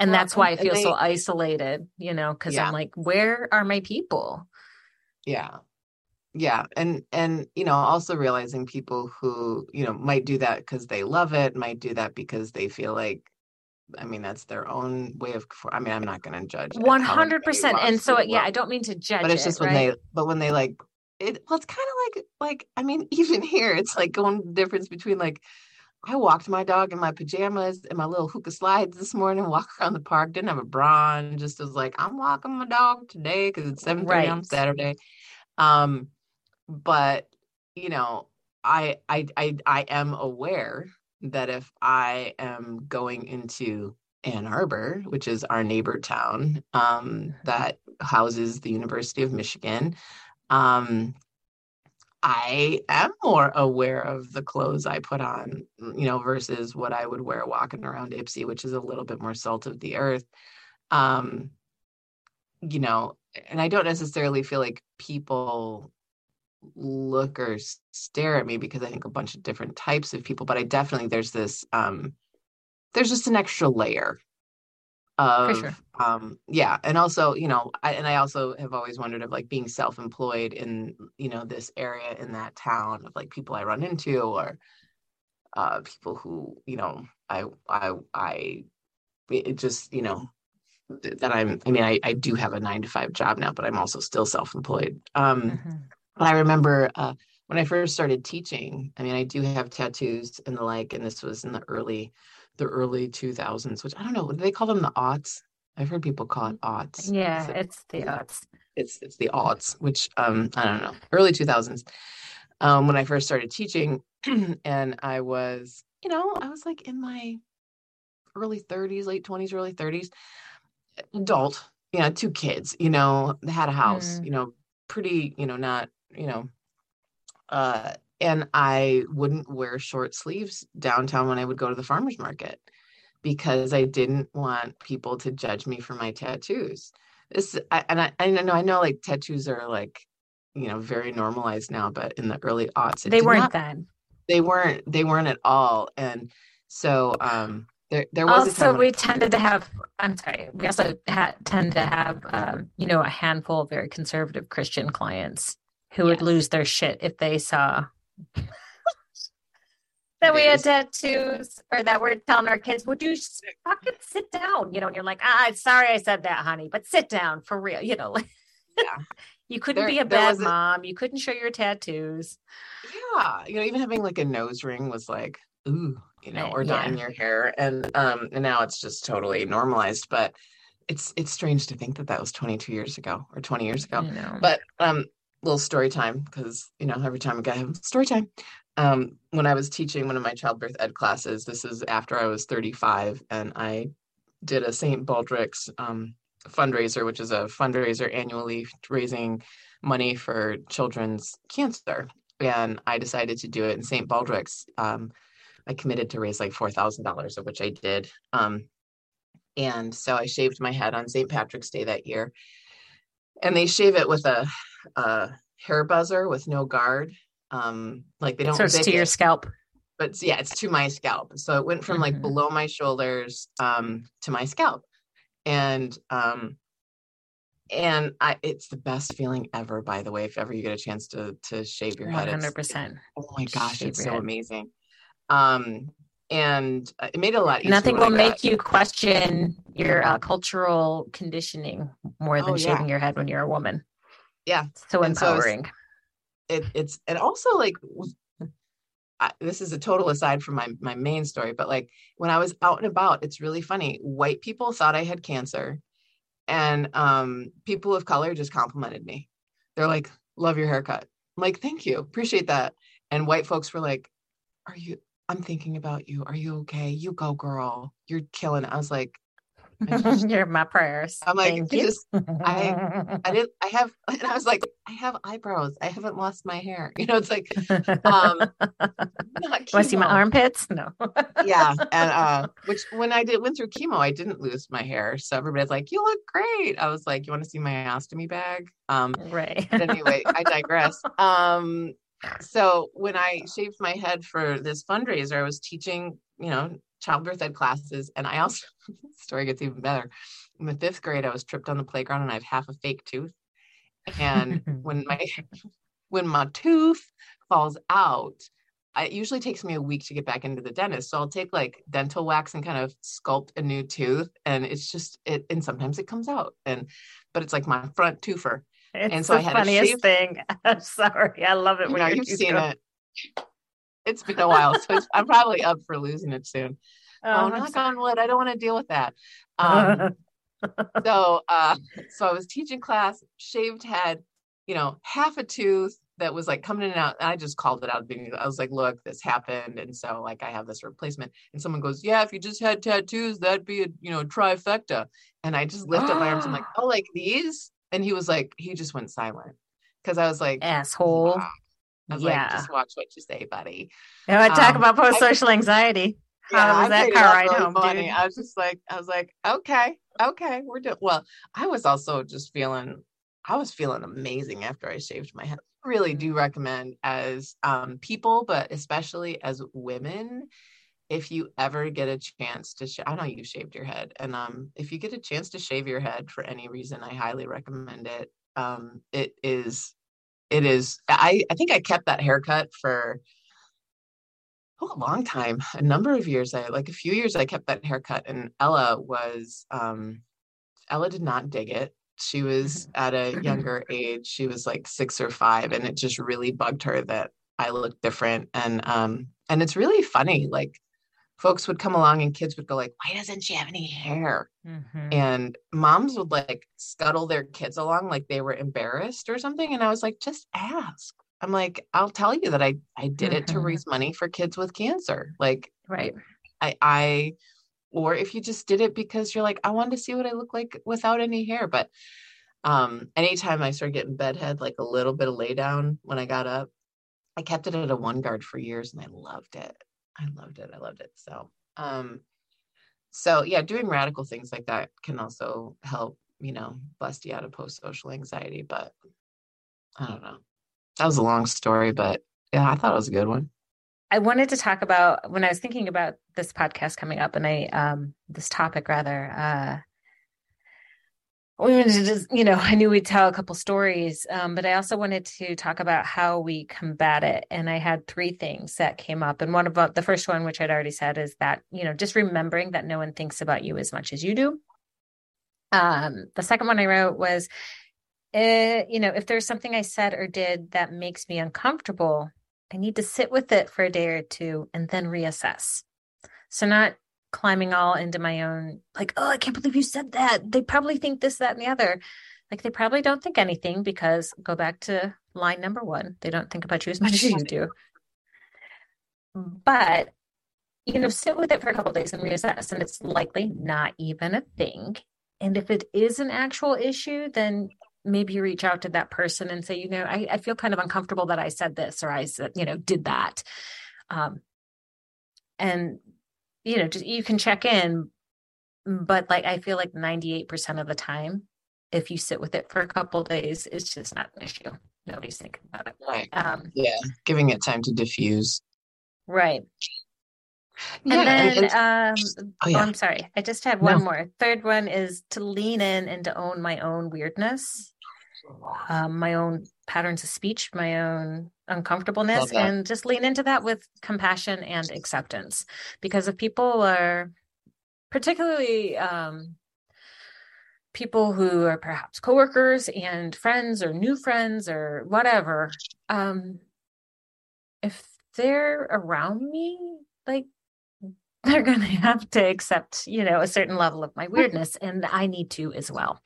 Speaker 1: And that's why I feel they, so isolated, you know, because yeah. I'm like, where are my people?
Speaker 2: Yeah. Yeah. And and you know, also realizing people who, you know, might do that because they love it, might do that because they feel like I mean, that's their own way of. I mean, I'm not going to judge.
Speaker 1: One hundred percent. And so, yeah, I don't mean to judge.
Speaker 2: But it's just
Speaker 1: it,
Speaker 2: when
Speaker 1: right?
Speaker 2: they, but when they like it. Well, it's kind of like, like I mean, even here, it's like going the difference between like. I walked my dog in my pajamas and my little Hoka slides this morning, walk around the park, didn't have a bra on, just was like, I'm walking my dog today because it's 7 right. on Saturday. Um, but you know, I I I I am aware that if I am going into Ann Arbor, which is our neighbor town um, that houses the University of Michigan, um, I am more aware of the clothes I put on, you know, versus what I would wear walking around Ypsi, which is a little bit more salt of the earth. Um, you know, and I don't necessarily feel like people look or stare at me because I think a bunch of different types of people, but I definitely there's this um there's just an extra layer of sure. um yeah and also you know I, and i also have always wondered of like being self-employed in you know this area in that town of like people i run into or uh people who you know i i i it just you know that i'm i mean i i do have a nine to five job now but i'm also still self-employed um mm-hmm. I remember uh, when I first started teaching. I mean, I do have tattoos and the like, and this was in the early, the early 2000s. Which I don't know. They call them the aughts? I've heard people call it aughts.
Speaker 1: Yeah, so, it's the aughts.
Speaker 2: It's it's the aughts, which um I don't know, early 2000s. Um, when I first started teaching, and I was, you know, I was like in my early 30s, late 20s, early 30s, adult, you know, two kids, you know, had a house, mm. you know, pretty, you know, not you know, uh, and I wouldn't wear short sleeves downtown when I would go to the farmer's market because I didn't want people to judge me for my tattoos. This, I, and I, I know, I know, like tattoos are like, you know, very normalized now, but in the early aughts,
Speaker 1: they weren't not, then.
Speaker 2: They weren't. They weren't at all. And so, um, there, there
Speaker 1: was also we tended to have i'm sorry we also ha- tend to have um, you know a handful of very conservative christian clients who yes. would lose their shit if they saw that we had tattoos or that we're telling our kids, would you fucking sit down? You know, and you're like, ah, sorry I said that, honey, but sit down for real, you know.
Speaker 2: yeah.
Speaker 1: You couldn't
Speaker 2: There-
Speaker 1: be a bad
Speaker 2: a-
Speaker 1: mom. You couldn't show your tattoos.
Speaker 2: yeah you know even having like a nose ring was like ooh you know or dyeing your hair and um and now it's just totally normalized but it's it's strange to think that that was 22 years ago or 20 years ago but um little story time because you know every time gotta have story time. Um when i was teaching one of my childbirth ed classes this is after i was 35 and i did a st baldrick's um fundraiser which is a fundraiser annually raising money for children's cancer. And i decided to do it in st baldrick's. Um i committed to raise like $4000 of which i did. Um and so i shaved my head on st patrick's day that year and they shave it with a, a hair buzzer with no guard. Um, like they don't
Speaker 1: so it's to your
Speaker 2: it,
Speaker 1: scalp.
Speaker 2: but yeah, it's to my scalp. So it went from like
Speaker 1: Mhm.
Speaker 2: below my shoulders um, to my scalp, and um, and I, it's the best feeling ever. By the way, if ever you get a chance to to shave your head,
Speaker 1: hundred percent.
Speaker 2: oh my gosh,
Speaker 1: Shave
Speaker 2: it's so
Speaker 1: head.
Speaker 2: amazing. Um, and uh, it made it a lot easier.
Speaker 1: Nothing will
Speaker 2: got-
Speaker 1: make you question your uh, cultural conditioning more than
Speaker 2: Oh, yeah.
Speaker 1: shaving your head when you're a woman.
Speaker 2: Yeah.
Speaker 1: So
Speaker 2: And so it's-
Speaker 1: empowering.
Speaker 2: it, it's and also like I, this is a total aside from my my main story but like when i was out and about it's really funny white people thought i had cancer and um people of color just complimented me they're like love your haircut i'm like thank you appreciate that and white folks were like are you i'm thinking about you are you okay you go girl you're killing it i was like I just-
Speaker 1: you're my prayers.
Speaker 2: i'm like
Speaker 1: Thank
Speaker 2: I just I didn't I have and I was like, I have eyebrows. I haven't lost my hair. You know, it's like um not
Speaker 1: Want to see my armpits? No.
Speaker 2: yeah. And uh which when I did went through chemo, I didn't lose my hair. So everybody's like, You look great. I was like, You want to see my ostomy bag? Um
Speaker 1: right.
Speaker 2: but anyway, I digress. Um so when I shaved my head for this fundraiser, I was teaching, you know, childbirth ed classes. And I also story gets even better. In the fifth grade, I was tripped on the playground and I had half a fake tooth. And when my when my tooth falls out, it usually takes me a week to get back into the dentist. So I'll take like dental wax and kind of sculpt a new tooth. And it's just it and sometimes it comes out. And but it's like my front toofer.
Speaker 1: It's
Speaker 2: and so I
Speaker 1: the
Speaker 2: had to
Speaker 1: funniest thing. I'm sorry. I love it
Speaker 2: You
Speaker 1: when
Speaker 2: know, you've seen
Speaker 1: go-
Speaker 2: it. It's been a while, so it's, I'm probably up for losing it soon.
Speaker 1: Oh,
Speaker 2: Oh, knock
Speaker 1: sorry.
Speaker 2: on wood. I don't want to deal with that. Um, so uh so i was teaching class shaved head you know half a tooth that was like coming in and out and i just called it out i was like look this happened and so like i have this replacement and someone goes yeah if you just had tattoos that'd be a you know trifecta and i just lift up my arms i'm like oh like these and he was like he just went silent because i was like
Speaker 1: Asshole.
Speaker 2: wow. i was
Speaker 1: yeah.
Speaker 2: like just watch what you say buddy
Speaker 1: Now I talk
Speaker 2: um,
Speaker 1: about post social anxiety. How was
Speaker 2: I
Speaker 1: that car ride
Speaker 2: really
Speaker 1: home,
Speaker 2: funny.
Speaker 1: dude?
Speaker 2: I was just like, I was like, okay, okay, we're doing well. I was also just feeling, I was feeling amazing after I shaved my head. Really do recommend as um, people, but especially as women, if you ever get a chance to, sh- I know you shaved your head, and um, if you get a chance to shave your head for any reason, I highly recommend it. Um, it is, it is. I I think I kept that haircut for oh, a long time, a number of years. I like a few years I kept that haircut and Ella was um Ella did not dig it. She was at a younger age. She was like 6 or 5 and it just really bugged her that I looked different and um and it's really funny like folks would come along and kids would go like why doesn't she have any hair?
Speaker 1: Mhm.
Speaker 2: And moms would like scuttle their kids along like they were embarrassed or something and I was like just ask. I'm like I'll tell you that I I did it to
Speaker 1: Mhm.
Speaker 2: raise money for kids with cancer. Like
Speaker 1: Right.
Speaker 2: I, I, or if you just did it because you're like, I wanted to see what I look like without any hair. But um, anytime I started getting bedhead, like a little bit of lay down when I got up, I kept it at a one guard for years and I loved it. I loved it. I loved it. So, um, so yeah, doing radical things like that can also help, you know, bust you out of post social anxiety. But I don't know. That was a long story, but yeah, I thought it was a good one.
Speaker 1: I wanted to talk about when I was thinking about this podcast coming up and I um this topic rather uh we wanted to just you know I knew we'd tell a couple stories um but I also wanted to talk about how we combat it and I had three things that came up and one about the first one which I'd already said is that you know just remembering that no one thinks about you as much as you do um the second one I wrote was uh, you know, if there's something I said or did that makes me uncomfortable, I need to sit with it for a day or two and then reassess. So, not climbing all into my own, like, oh, I can't believe you said that. They probably think this, that, and the other. Like, they probably don't think anything because go back to line number one, they don't think about you as much as you do. But, you know, sit with it for a couple days and reassess. And it's likely not even a thing. And if it is an actual issue, then maybe you reach out to that person and say, you know, I, I feel kind of uncomfortable that I said this or I said, you know, did that. Um, and, you know, just you can check in, but like I feel like 98% of the time, if you sit with it for a couple days, it's just not an issue. Nobody's thinking about it.
Speaker 2: Right. Um, yeah. Giving it time to diffuse.
Speaker 1: Right. Yeah, and then, and, um, oh, yeah. oh, I'm sorry. I just have one no. more. Third one is to lean in and to own my own weirdness, um, my own patterns of speech, my own uncomfortableness, and just lean into that with compassion and acceptance. Because if people are, particularly um, people who are perhaps coworkers and friends or new friends or whatever, um, if they're around me, like they're going to have to accept, you know, a certain level of my weirdness, and I need to as well.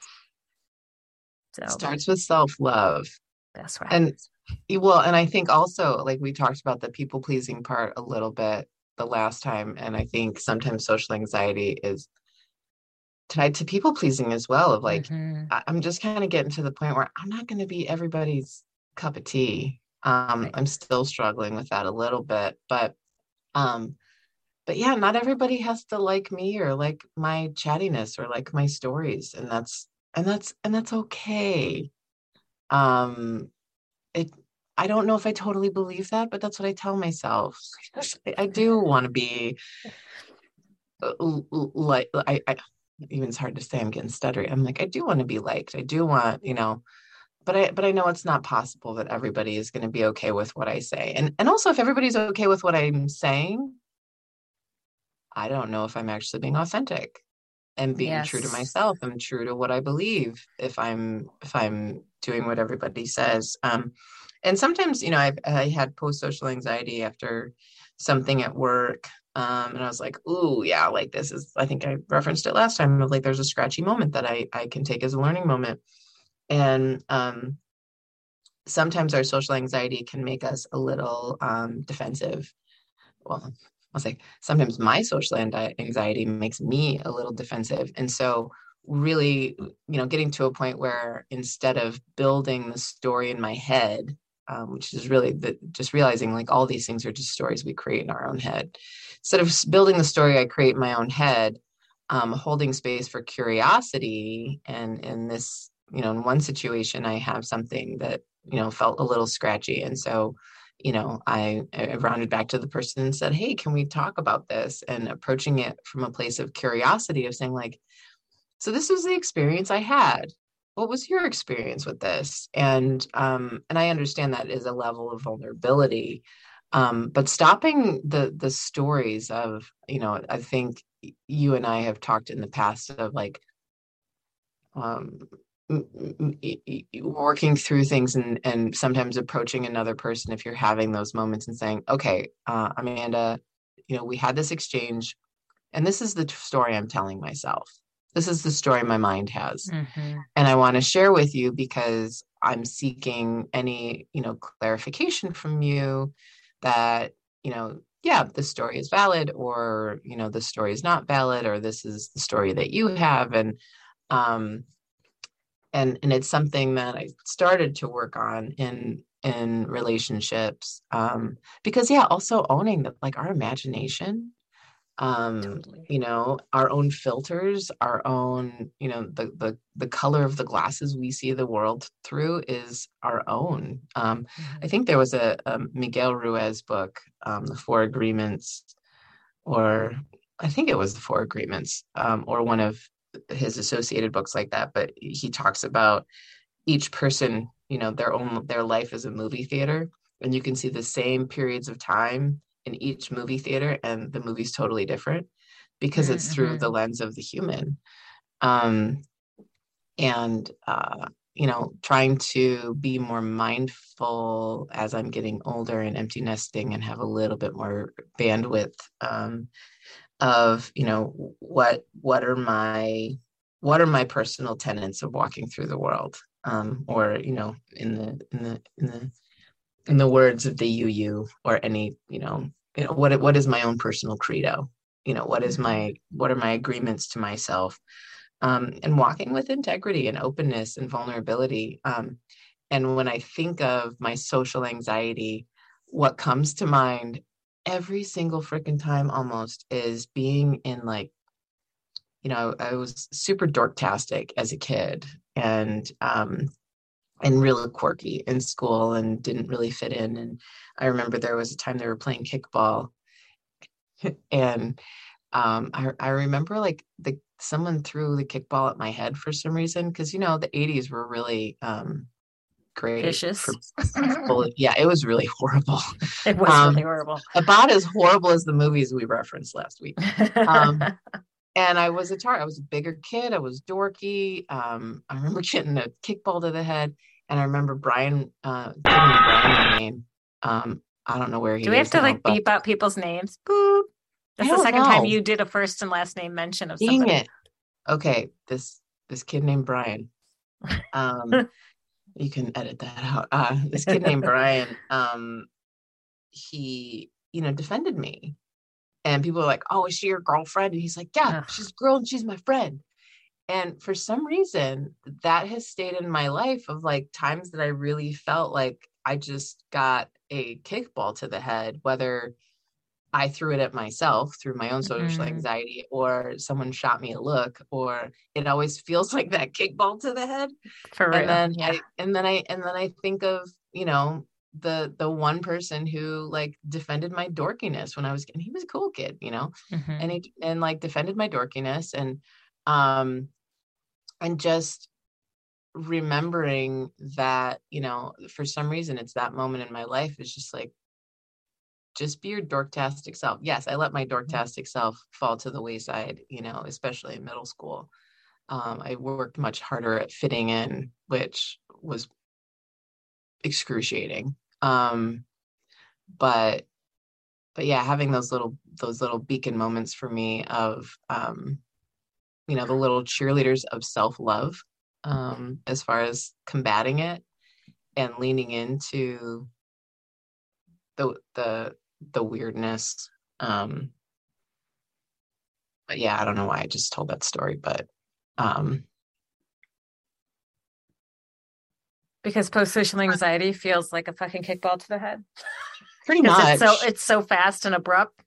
Speaker 2: So it starts with self love.
Speaker 1: That's right.
Speaker 2: And well, and I think also, like we talked about the people pleasing part a little bit the last time, and I think sometimes social anxiety is tied to people pleasing as well. Of like, mm-hmm. I'm just kind of getting to the point where I'm not going to be everybody's cup of tea. Um, right. I'm still struggling with that a little bit, but um, but yeah, not everybody has to like me or like my chattiness or like my stories. And that's and that's and that's okay. Um it I don't know if I totally believe that, but that's what I tell myself. I do want to be uh, like I, I even it's hard to say I'm getting stuttery. I'm like, I do want to be liked. I do want, you know, but I but I know it's not possible that everybody is going to be okay with what I say. And and also if everybody's okay with what I'm saying, I don't know if I'm actually being authentic and being yes. true to myself and true to what I believe if I'm if I'm doing what everybody says. Um, and sometimes, you know, I've I had post social anxiety after something at work. Um, and I was like, ooh, yeah, like this is I think I referenced it last time of like there's a scratchy moment that I I can take as a learning moment. And um sometimes our social anxiety can make us a little um defensive well I'll say sometimes my social anxiety makes me a little defensive. And so, really, you know, getting to a point where instead of building the story in my head, um, which is really the, just realizing like all these things are just stories we create in our own head. Instead of building the story I create in my own head, um, holding space for curiosity. And in this, you know, in one situation, I have something that, you know, felt a little scratchy. And so you know, I, I rounded back to the person and said, Hey, can we talk about this? And approaching it from a place of curiosity of saying, like, so this was the experience I had. What was your experience with this? And um, and I understand that is a level of vulnerability. Um, but stopping the the stories of, you know, I think you and I have talked in the past of like um, working through things and and sometimes approaching another person if you're having those moments and saying okay uh, amanda you know we had this exchange and this is the story i'm telling myself. This is the story my mind has. Mm-hmm. and i want to share with you because i'm seeking any you know clarification from you that you know yeah the story is valid or you know the story is not valid or this is the story that you have. And um and and it's something that I started to work on in in relationships um because yeah also owning that like our imagination um totally. you know our own filters our own you know the the the color of the glasses we see the world through is our own um mm-hmm. i think there was a, a miguel ruiz book um the four agreements or i think it was the four agreements um or one of his associated books like that, but he talks about each person, you know, their own their life as a movie theater, and you can see the same periods of time in each movie theater, and the movie's totally different because it's mm-hmm. through the lens of the human. Um, and uh, you know, trying to be more mindful as I'm getting older and empty nesting and have a little bit more bandwidth um, of, you know, what what are my what are my personal tenets of walking through the world, um, or you know, in the in the in the in the words of the UU or any, you know, you know, what what is my own personal credo? You know, what is my what are my agreements to myself? um, and walking with integrity and openness and vulnerability. Um, and when I think of my social anxiety, what comes to mind every single freaking time almost is being in like, you know, I was super dorktastic as a kid and um, and really quirky in school and didn't really fit in. And I remember there was a time they were playing kickball and um, I, I remember like the someone threw the kickball at my head for some reason because you know the 80s were really um great
Speaker 1: vicious
Speaker 2: yeah it was really horrible
Speaker 1: it was um, really horrible
Speaker 2: about as horrible as the movies we referenced last week um and i was a tar i was a bigger kid i was dorky um i remember getting a kickball to the head and i remember brian uh giving brian a name um i don't know where he
Speaker 1: do we have to now, like but... beep out people's names boop that's the second know. time you did a first and last name mention of Dang somebody. It.
Speaker 2: Okay, this this kid named Brian. Um, you can edit that out. Uh, this kid named Brian. Um, he, you know, defended me, and people were like, "Oh, is she your girlfriend?" And he's like, "Yeah, she's a girl and she's my friend." And for some reason, that has stayed in my life of like times that I really felt like I just got a kickball to the head, whether I threw it at myself through my own social mm-hmm. anxiety, or someone shot me a look, or it always feels like that kickball to the head.
Speaker 1: For real.
Speaker 2: And then
Speaker 1: yeah.
Speaker 2: I, and then I and then I think of, you know, the the one person who like defended my dorkiness when I was and he was a cool kid, you know, mm-hmm. and he and like defended my dorkiness and um and just remembering that, you know, for some reason it's that moment in my life is just like just be your dorktastic self. Yes, I let my mm-hmm. dorktastic self fall to the wayside, you know, especially in middle school. Um, I worked much harder at fitting in, which was excruciating. Um, but but yeah, having those little those little beacon moments for me of um, you know, the little cheerleaders of self-love um, as far as combating it and leaning into the the the weirdness. Um, but yeah, I don't know why I just told that story, but um,
Speaker 1: because post social anxiety feels like a fucking kickball to the head.
Speaker 2: Pretty much.
Speaker 1: It's so it's so fast and abrupt.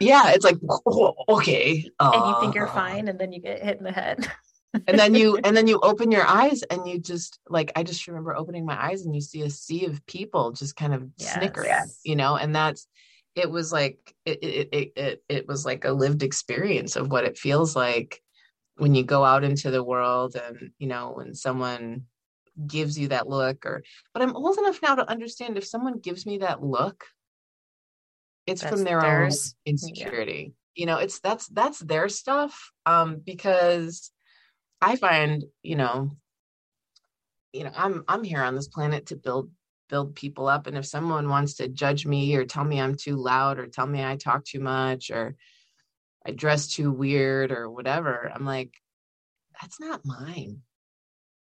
Speaker 2: Yeah, it's like oh, okay,
Speaker 1: uh, and you think you're uh, fine, and then you get hit in the head.
Speaker 2: and then you and then you open your eyes and you just like I just remember opening my eyes and you see a sea of people just kind of yes. snickering, you know, and that's it was like it, it it it it was like a lived experience of what it feels like when you go out into the world and you know when someone gives you that look or but i'm old enough now to understand if someone gives me that look it's that's from their theirs. own insecurity yeah. you know it's that's that's their stuff um because i find you know you know i'm i'm here on this planet to build build people up. And if someone wants to judge me or tell me I'm too loud or tell me I talk too much or I dress too weird or whatever, I'm like, that's not mine.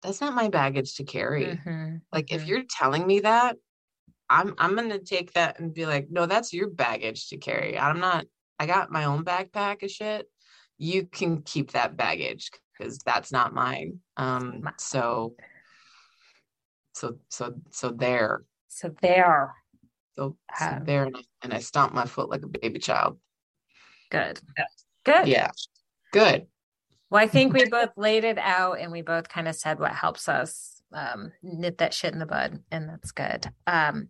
Speaker 2: That's not my baggage to carry. Mm-hmm. Like mm-hmm. if you're telling me that, I'm I'm gonna take that and be like, no, that's your baggage to carry. I'm not. I got my own backpack of shit. You can keep that baggage because that's not mine. Um, so so so so there.
Speaker 1: So there.
Speaker 2: So, so um, there, and I, and I stomped my foot like a baby child.
Speaker 1: Good. Good.
Speaker 2: Yeah. Good.
Speaker 1: Well, I think we both laid it out and we both kind of said what helps us um, nip that shit in the bud, and that's good. Um,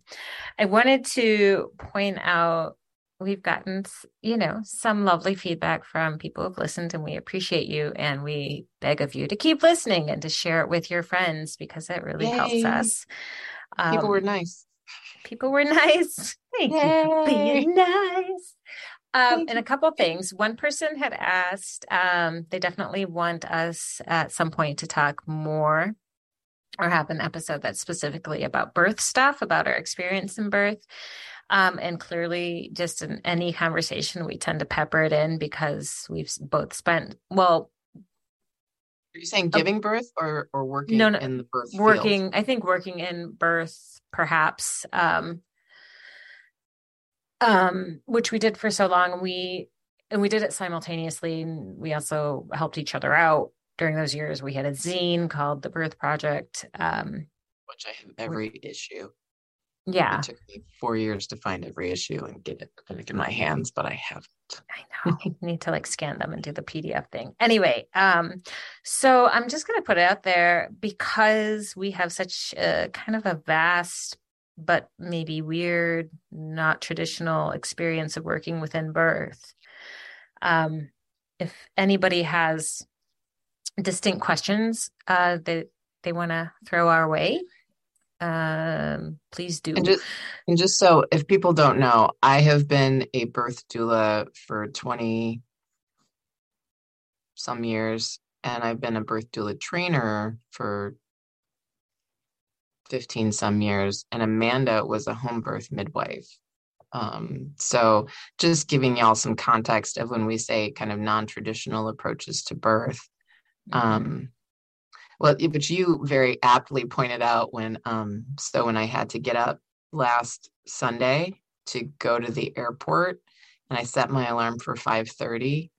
Speaker 1: I wanted to point out we've gotten you know some lovely feedback from people who've listened and we appreciate you and we beg of you to keep listening and to share it with your friends because it really Yay. helps us
Speaker 2: um, people were nice
Speaker 1: people were nice thank Yay. you for being nice um, and a couple things. One person had asked, um, they definitely want us at some point to talk more or have an episode that's specifically about birth stuff, about our experience in birth. Um, and clearly, just in any conversation, we tend to pepper it in because we've both spent, well,
Speaker 2: are you saying giving birth or or working
Speaker 1: no, no,
Speaker 2: in the birth
Speaker 1: working,
Speaker 2: field?
Speaker 1: I think working in birth, perhaps, um, um, which we did for so long. We and we did it simultaneously. And we also helped each other out during those years. We had a zine called The Birth Project, um,
Speaker 2: which I have every issue.
Speaker 1: Yeah.
Speaker 2: It took me four years to find every issue and get it in my hands, but I haven't.
Speaker 1: I know. I need to like scan them and do the PDF thing. Anyway, um, so I'm just gonna put it out there because we have such a kind of a vast but maybe weird, not traditional experience of working within birth. Um, if anybody has distinct questions uh, that they want to throw our way, um, please do.
Speaker 2: And just, and just so if people don't know, I have been a birth doula for 20 some years, and I've been a birth doula trainer for 15 some years, and Amanda was a home birth midwife. Um, so just giving y'all some context of when we say kind of non-traditional approaches to birth. Mm-hmm. Um, well, but you very aptly pointed out when um, so when I had to get up last Sunday to go to the airport and I set my alarm for 5:30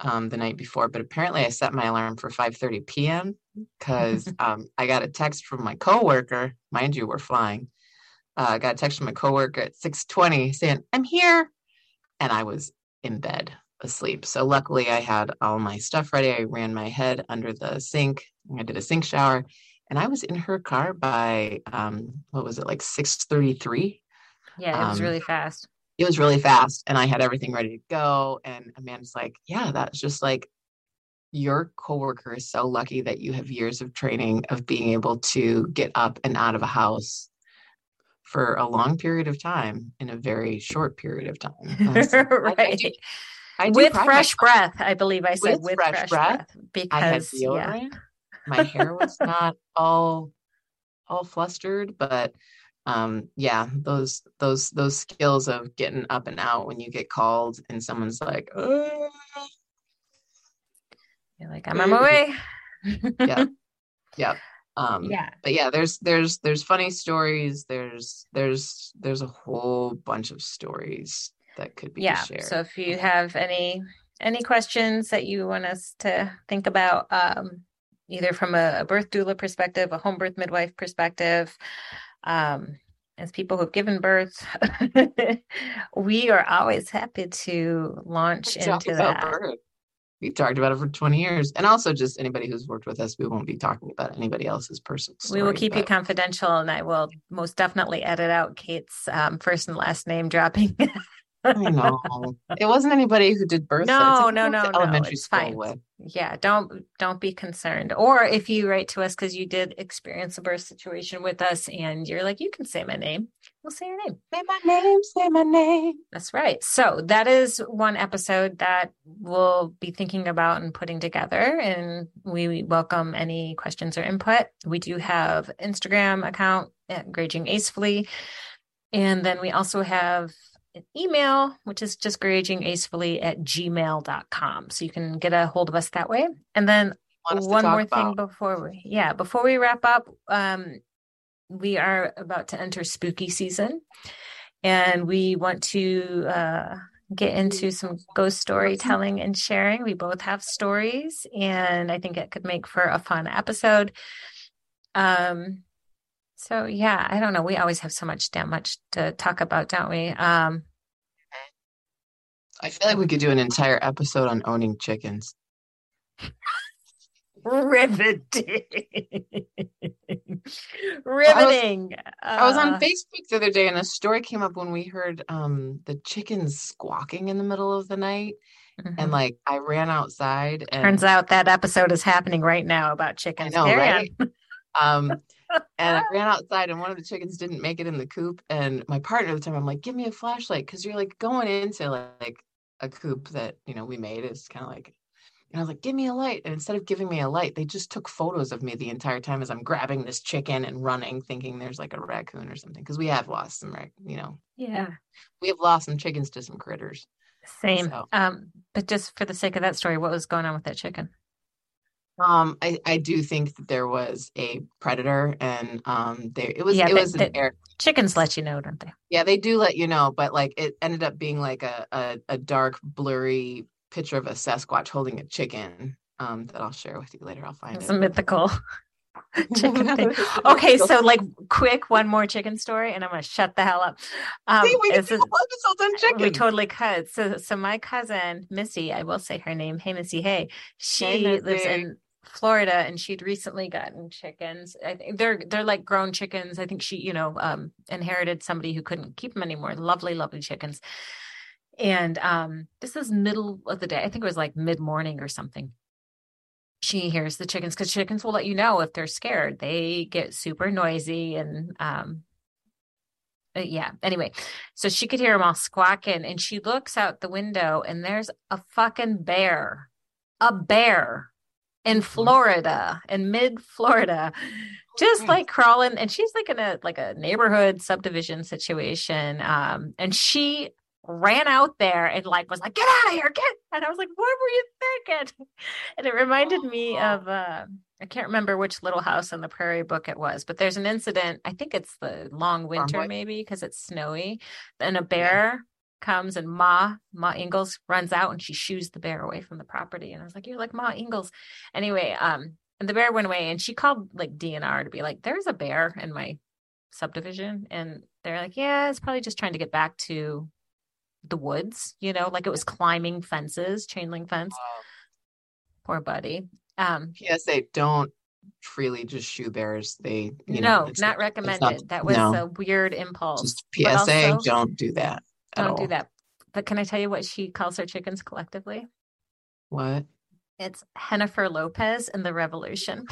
Speaker 2: um, the night before, but apparently I set my alarm for 5:30 p.m. because um, I got a text from my coworker. Mind you, we're flying. Uh, I got a text from my coworker at 6:20 saying, "I'm here," and I was in bed asleep. So luckily, I had all my stuff ready. I ran my head under the sink. I did a sink shower, and I was in her car by um, what was it like 6:33?
Speaker 1: Yeah, it was um, really fast.
Speaker 2: It was really fast, and I had everything ready to go. And Amanda's like, "Yeah, that's just like." Your coworker is so lucky that you have years of training of being able to get up and out of a house for a long period of time in a very short period of time.
Speaker 1: right. I do, I with fresh breath, I believe I said with, with fresh, fresh, breath, breath because yeah.
Speaker 2: My hair was not all all flustered, but um yeah, those those those skills of getting up and out when you get called and someone's like, oh.
Speaker 1: you're like, I'm on my way.
Speaker 2: yeah. Yeah. Um, yeah. But yeah, there's there's there's funny stories. There's there's there's a whole bunch of stories that could be
Speaker 1: yeah.
Speaker 2: shared.
Speaker 1: So if you have any any questions that you want us to think about, um, either from a, a birth doula perspective, a home birth midwife perspective, um, as people who've given birth, we are always happy to launch into that. Birth
Speaker 2: we've talked about it for 20 years and also just anybody who's worked with us we won't be talking about anybody else's personal story,
Speaker 1: we will keep
Speaker 2: but...
Speaker 1: you confidential and i will most definitely edit out kate's um, first and last name dropping
Speaker 2: I know it wasn't anybody who did birth.
Speaker 1: No, no, no, no. Elementary it's school fine. with. Yeah, don't don't be concerned. Or if you write to us because you did experience a birth situation with us, and you're like, you can say my name. We'll say your name.
Speaker 2: Say my name. Say my name.
Speaker 1: That's right. So that is one episode that we'll be thinking about and putting together, and we welcome any questions or input. We do have Instagram account at Graging Acefully. And then we also have an email, which is just gragingacefully at gmail.com. So you can get a hold of us that way. And then one more about. thing before we, yeah, before we wrap up, um, we are about to enter spooky season and we want to, uh, get into some ghost storytelling and sharing. We both have stories and I think it could make for a fun episode. Um, so yeah, I don't know. We always have so much damn much to talk about, don't we? Um
Speaker 2: I feel like we could do an entire episode on owning chickens.
Speaker 1: Riveting. Riveting.
Speaker 2: I was, uh, I was, on Facebook the other day and a story came up when we heard um the chickens squawking in the middle of the night. Mm-hmm. And like I ran outside and
Speaker 1: turns out that episode is happening right now about chickens.
Speaker 2: I know, right? um and I ran outside and one of the chickens didn't make it in the coop. And my partner at the time, I'm like, give me a flashlight. Cause you're like going into like, like a coop that, you know, we made is kind of like And I was like, give me a light. And instead of giving me a light, they just took photos of me the entire time as I'm grabbing this chicken and running, thinking there's like a raccoon or something. Cause we have lost some, you know.
Speaker 1: Yeah.
Speaker 2: We have lost some chickens to some critters.
Speaker 1: Same. So. Um, but just for the sake of that story, what was going on with that chicken?
Speaker 2: Um, I, I do think that there was a predator and um there it was
Speaker 1: yeah,
Speaker 2: it
Speaker 1: the,
Speaker 2: was
Speaker 1: the, air. chickens let you know, don't they?
Speaker 2: Yeah, they do let you know, but like it ended up being like a, a, a dark, blurry picture of a Sasquatch holding a chicken. Um, that I'll share with you later. I'll find
Speaker 1: it's
Speaker 2: it.
Speaker 1: a mythical chicken thing. Okay, so like quick, one more chicken story, and I'm gonna shut the hell up.
Speaker 2: Um, See, we can do episodes on chicken.
Speaker 1: We totally could. So, so my cousin Missy, I will say her name. Hey, Missy. Hey, she hey, lives in Florida and she'd recently gotten chickens. I think they're they're like grown chickens. I think she, you know, um, inherited somebody who couldn't keep them anymore. Lovely, lovely chickens. And um, this is middle of the day. I think it was like mid morning or something. She hears the chickens because chickens will let you know if they're scared. They get super noisy and um, uh, yeah. Anyway, so she could hear them all squawking, and she looks out the window, and there's a fucking bear, a bear in Florida, in mid Florida, just like crawling. And she's like in a like a neighborhood subdivision situation. Um, and she ran out there and like was like, "Get out of here, get!" And I was like, "What were you thinking?" And it reminded me of uh, I can't remember which Little House on the Prairie book it was, but there's an incident. I think it's the long winter, maybe because it's snowy, and a bear comes and Ma Ma Ingalls runs out and she shoos the bear away from the property. And I was like, "You're like Ma Ingalls." Anyway, um, and the bear went away, and she called like DNR to be like, "There's a bear in my subdivision," and they're like, "Yeah, it's probably just trying to get back to the woods." You know, like it was climbing fences, chain link fence. Wow. Poor buddy. Um,
Speaker 2: PSA: Don't freely just shoe bears. They
Speaker 1: you no, know, not recommended. Not, that was no. a weird impulse. Just
Speaker 2: PSA: also, Don't do that.
Speaker 1: Don't do that. But can I tell you what she calls her chickens collectively?
Speaker 2: What?
Speaker 1: It's Jennifer Lopez and the Revolution.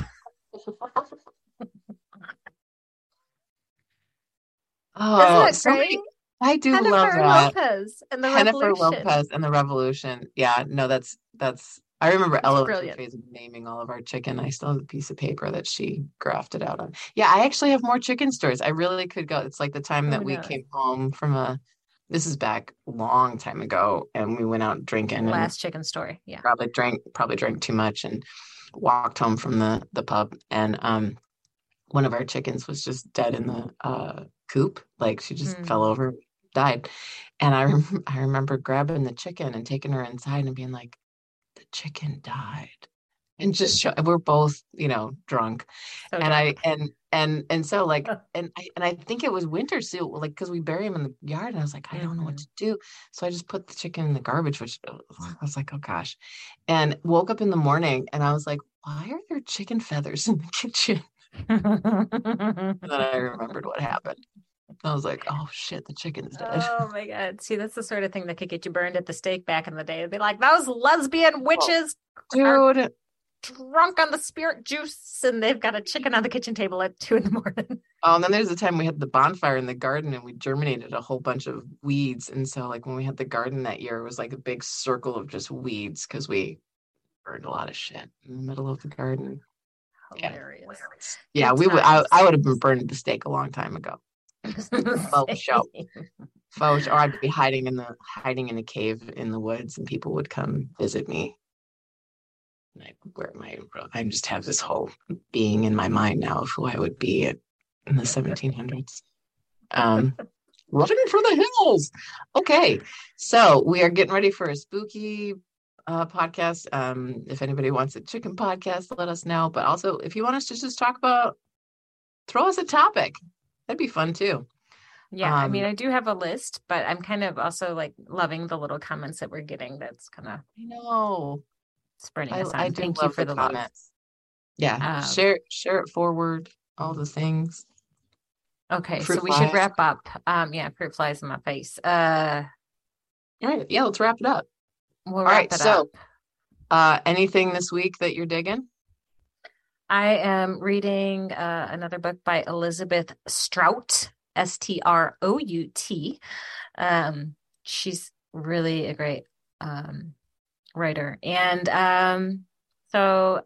Speaker 2: oh, somebody, I do
Speaker 1: Jennifer
Speaker 2: love that.
Speaker 1: Lopez and the
Speaker 2: Jennifer
Speaker 1: Revolution.
Speaker 2: Lopez and the Revolution. Yeah, no, that's that's. I remember Ella was naming all of our chicken. I still have a piece of paper that she grafted out on. Yeah, I actually have more chicken stories. I really could go. It's like the time oh that oh, we came home from a this is back a long time ago and we went out drinking
Speaker 1: last chicken story yeah.
Speaker 2: probably drank probably drank too much and walked home from the the pub. And um one of our chickens was just dead in the uh coop. Like she just mm. fell over died. And i rem- i remember grabbing the chicken and taking her inside and being like the chicken died and just show, we're both you know drunk so and drunk. i and and and so like and I and I think it was winter so like because we bury him in the yard and I was like I don't know what mm-hmm. to do so I just put the chicken in the garbage which uh, I was like oh gosh and woke up in the morning and I was like why are there chicken feathers in the kitchen and then I remembered what happened I was like, oh shit, the chicken's dead.
Speaker 1: Oh my god. See, that's the sort of thing that could get you burned at the stake back in the day. It'd be like, those lesbian witches
Speaker 2: dude
Speaker 1: drunk on the spirit juice and they've got a chicken on the kitchen table at two in the morning.
Speaker 2: Oh, and then there's the time we had the bonfire in the garden and we germinated a whole bunch of weeds. And so, like, when we had the garden that year, it was like a big circle of just weeds because we burned a lot of shit in the middle of the garden.
Speaker 1: Hilarious.
Speaker 2: Yeah, yeah we would. I, I would have been burned the stake a long time ago. Faux show. Faux, or I'd be hiding in the hiding in a cave in the woods, and people would come visit me I wear my I just have this whole being in my mind now of who I would be at, in the 1700s. Um, running for the hills. Okay, so we are getting ready for a spooky uh, podcast. Um, if anybody wants a chicken podcast, let us know. But also, if you want us to just talk about, throw us a topic. That'd be fun too.
Speaker 1: Yeah, um, I mean, I do have a list, but I'm kind of also like loving the little comments that we're getting. That's kind of
Speaker 2: I know
Speaker 1: spreading us I, I Thank you for the, the comments.
Speaker 2: Yeah, um, share share it forward. All the things.
Speaker 1: Okay, fruit so we flies. should wrap up. Um, yeah, fruit flies in my face. Uh,
Speaker 2: all right, yeah, let's wrap it up.
Speaker 1: We'll all right,
Speaker 2: so
Speaker 1: up.
Speaker 2: uh, anything this week that you're digging?
Speaker 1: I am reading uh, another book by Elizabeth Strout, S T R O U T. Um, she's really a great um, writer. And um, so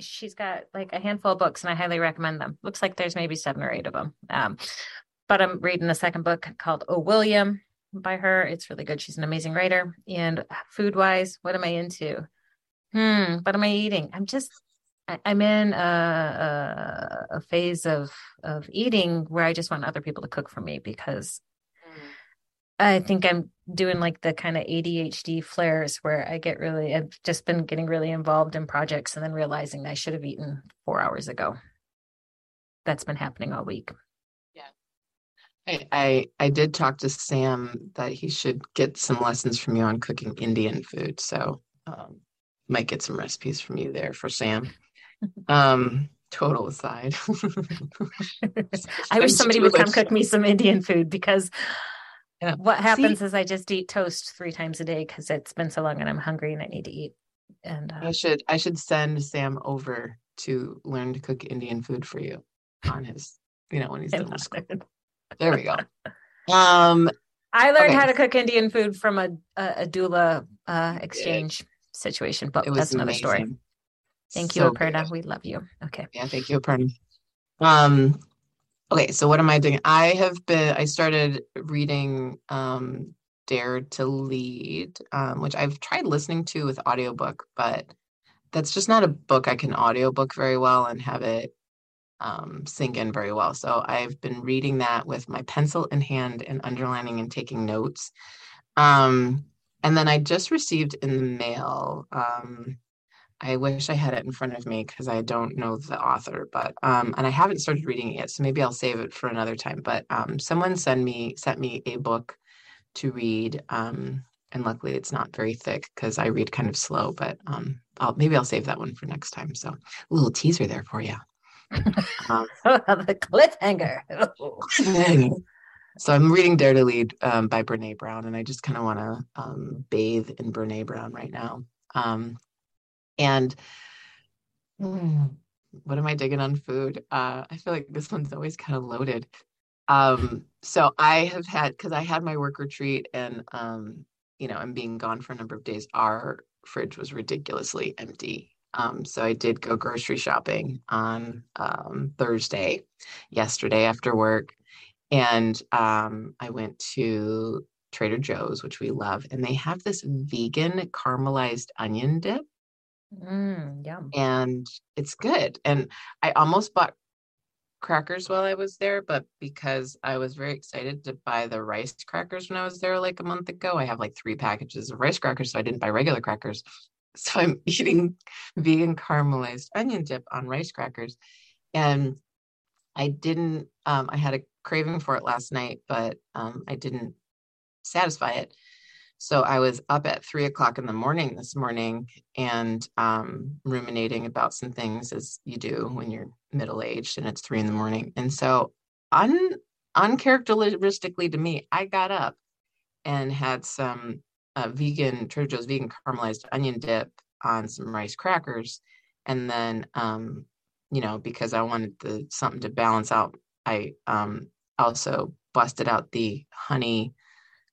Speaker 1: she's got like a handful of books, and I highly recommend them. Looks like there's maybe seven or eight of them. Um, but I'm reading a second book called Oh William by her. It's really good. She's an amazing writer. And food wise, what am I into? Hmm, what am I eating? I'm just I'm in a, a, a phase of of eating where I just want other people to cook for me because I think I'm doing like the kind of ADHD flares where I get really, I've just been getting really involved in projects and then realizing I should have eaten four hours ago. That's been happening all week.
Speaker 2: Yeah. I, I, I did talk to Sam that he should get some lessons from you on cooking Indian food. So um, might get some recipes from you there for Sam. um, total aside.
Speaker 1: I wish somebody would come cook me some Indian food because yeah. What happens See, is I just eat toast three times a day because it's been so long and I'm hungry and I need to eat. And
Speaker 2: uh, I should I should send Sam over to learn to cook Indian food for you on his you know when he's done with school. There we go. Um,
Speaker 1: I learned okay. how to cook Indian food from a a, a doula uh, exchange situation, but that's another amazing. story. Thank you, so Aparna. We love you. Okay.
Speaker 2: Yeah, thank you, Aparna. Um, okay so what am i doing? I have been i started reading um dare to lead um, which i've tried listening to with audiobook but that's just not a book i can audiobook very well and have it um, sink in very well. So i've been reading that with my pencil in hand and underlining and taking notes. Um, and then i just received in the mail um, I wish I had it in front of me because I don't know the author, but um, and I haven't started reading it yet, so maybe I'll save it for another time. But um, someone sent me sent me a book to read, um, and luckily it's not very thick because I read kind of slow. But um, I'll maybe I'll save that one for next time. So a little teaser there for you.
Speaker 1: Um, the cliffhanger.
Speaker 2: So I'm reading Dare to Lead um, by Brene Brown, and I just kind of want to um, bathe in Brene Brown right now. Um, and mm, what am I digging on food? Uh, I feel like this one's always kind of loaded. Um, so I have had because I had my work retreat and um, you know, I'm being gone for a number of days. Our fridge was ridiculously empty. Um, so I did go grocery shopping on um, Thursday, yesterday after work, and um, I went to Trader Joe's, which we love, and they have this vegan caramelized onion dip
Speaker 1: Mm.
Speaker 2: And it's good. And I almost bought crackers while I was there, but because I was very excited to buy the rice crackers when I was there like a month ago, I have like three packages of rice crackers, so I didn't buy regular crackers. So I'm eating vegan caramelized onion dip on rice crackers. And I didn't, um, I had a craving for it last night, but um, I didn't satisfy it. So I was up at three o'clock in the morning this morning and um, ruminating about some things as you do when you're middle aged and it's three in the morning. And so, un- uncharacteristically to me, I got up and had some uh, vegan Trader Joe's vegan caramelized onion dip on some rice crackers, and then um, you know because I wanted the something to balance out, I um, also busted out the honey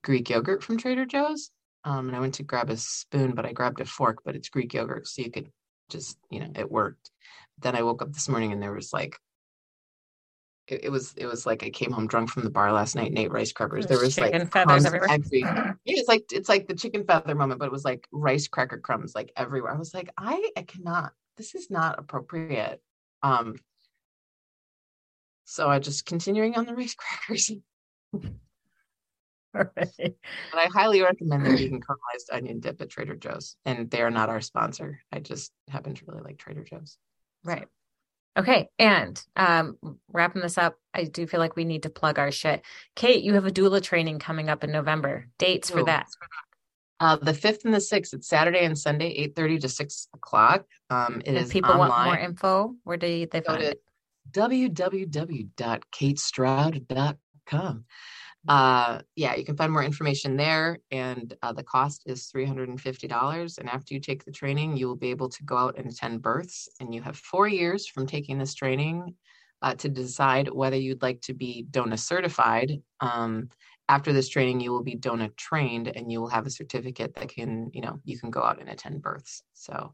Speaker 2: Greek yogurt from Trader Joe's. Um, and I went to grab a spoon, but I grabbed a fork, but it's Greek yogurt. So you could just, you know, it worked. Then I woke up this morning and there was like, it, it was, it was like I came home drunk from the bar last night and ate rice crackers. There was
Speaker 1: chicken like feathers everywhere.
Speaker 2: Every, yeah, it's like, it's like the chicken feather moment, but it was like rice cracker crumbs like everywhere. I was like, I, I cannot, this is not appropriate. Um, so I just continuing on the rice crackers. Right. But I highly recommend the vegan caramelized onion dip at Trader Joe's. And they are not our sponsor. I just happen to really like Trader Joe's.
Speaker 1: Right. Okay. And um, wrapping this up, I do feel like we need to plug our shit. Kate, you have a doula training coming up in November. Dates for that.
Speaker 2: Uh, the fifth and the sixth, it's Saturday and Sunday, eight thirty to six o'clock. Um, it if is
Speaker 1: people
Speaker 2: online.
Speaker 1: want more info. Where do they find it?
Speaker 2: www.katestroud.com. Uh, yeah, you can find more information there, and uh, the cost is $350. And after you take the training, you will be able to go out and attend births. And you have four years from taking this training uh, to decide whether you'd like to be DONA certified. Um, after this training, you will be DONA trained and you will have a certificate that can, you know, you can go out and attend births. So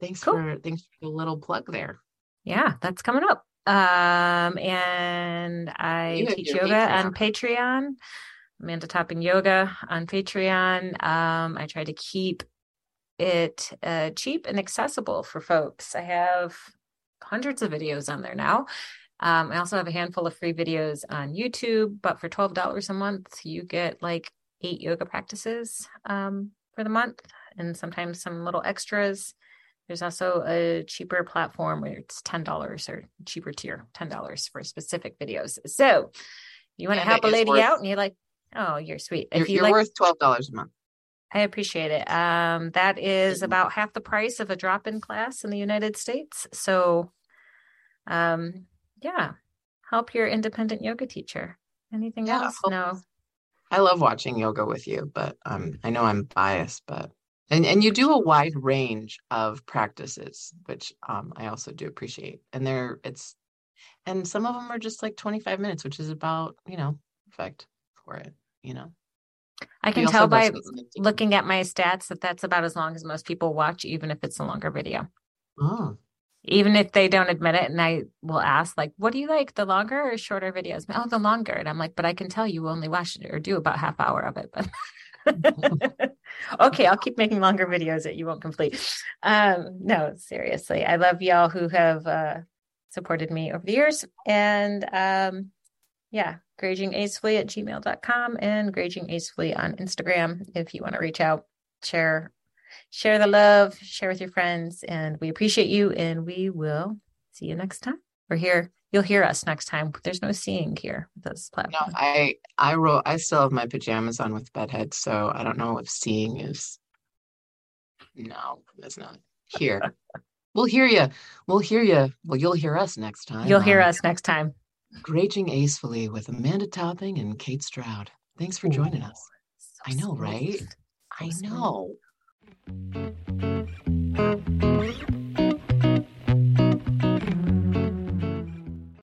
Speaker 2: thanks cool. for thanks for the little plug there.
Speaker 1: Yeah, that's coming up. Um, and I teach yoga Patreon. on Patreon. Amanda Topping Yoga on Patreon. Um, I try to keep it uh, cheap and accessible for folks. I have hundreds of videos on there now. Um, I also have a handful of free videos on YouTube, but for $12 a month, you get like eight yoga practices um, for the month and sometimes some little extras. There's also a cheaper platform where it's $10 or cheaper tier, $10 for specific videos. So you want to help a lady worth, out and you're like, oh, you're sweet.
Speaker 2: If you're, you you're like, worth $12 a month.
Speaker 1: I appreciate it. Um, that is about half the price of a drop-in class in the United States. So, um, yeah, help your independent yoga teacher. Anything yeah, else? No.
Speaker 2: I love watching yoga with you, but um, I know I'm biased, but and and you do a wide range of practices, which um, I also do appreciate. And there, it's and some of them are just like 25 minutes, which is about you know perfect for it. You know.
Speaker 1: I can tell by looking at my stats that that's about as long as most people watch, even if it's a longer video. Oh. Even if they don't admit it, and I will ask, like, what do you like, the longer or shorter videos? Oh, the longer. And I'm like, but I can tell you only watch it or do about half hour of it. But okay, I'll keep making longer videos that you won't complete. Um, no, seriously, I love y'all who have uh, supported me over the years. And um, yeah, gragingacefully at gmail.com and gragingacefully on Instagram if you want to reach out, share, share the love, share with your friends. And we appreciate you and we will see you next time. We're here. You'll hear us next time. There's no seeing here with this platform.
Speaker 2: No, I I wrote I still have my pajamas on with bedhead, so I don't know if seeing is no, it's not here. we'll hear you. We'll hear you. Well, you'll hear us next time.
Speaker 1: You'll hear us next time.
Speaker 2: Graging Acefully with Amanda Topping and Kate Stroud. Thanks for joining us. So I know, right? I know.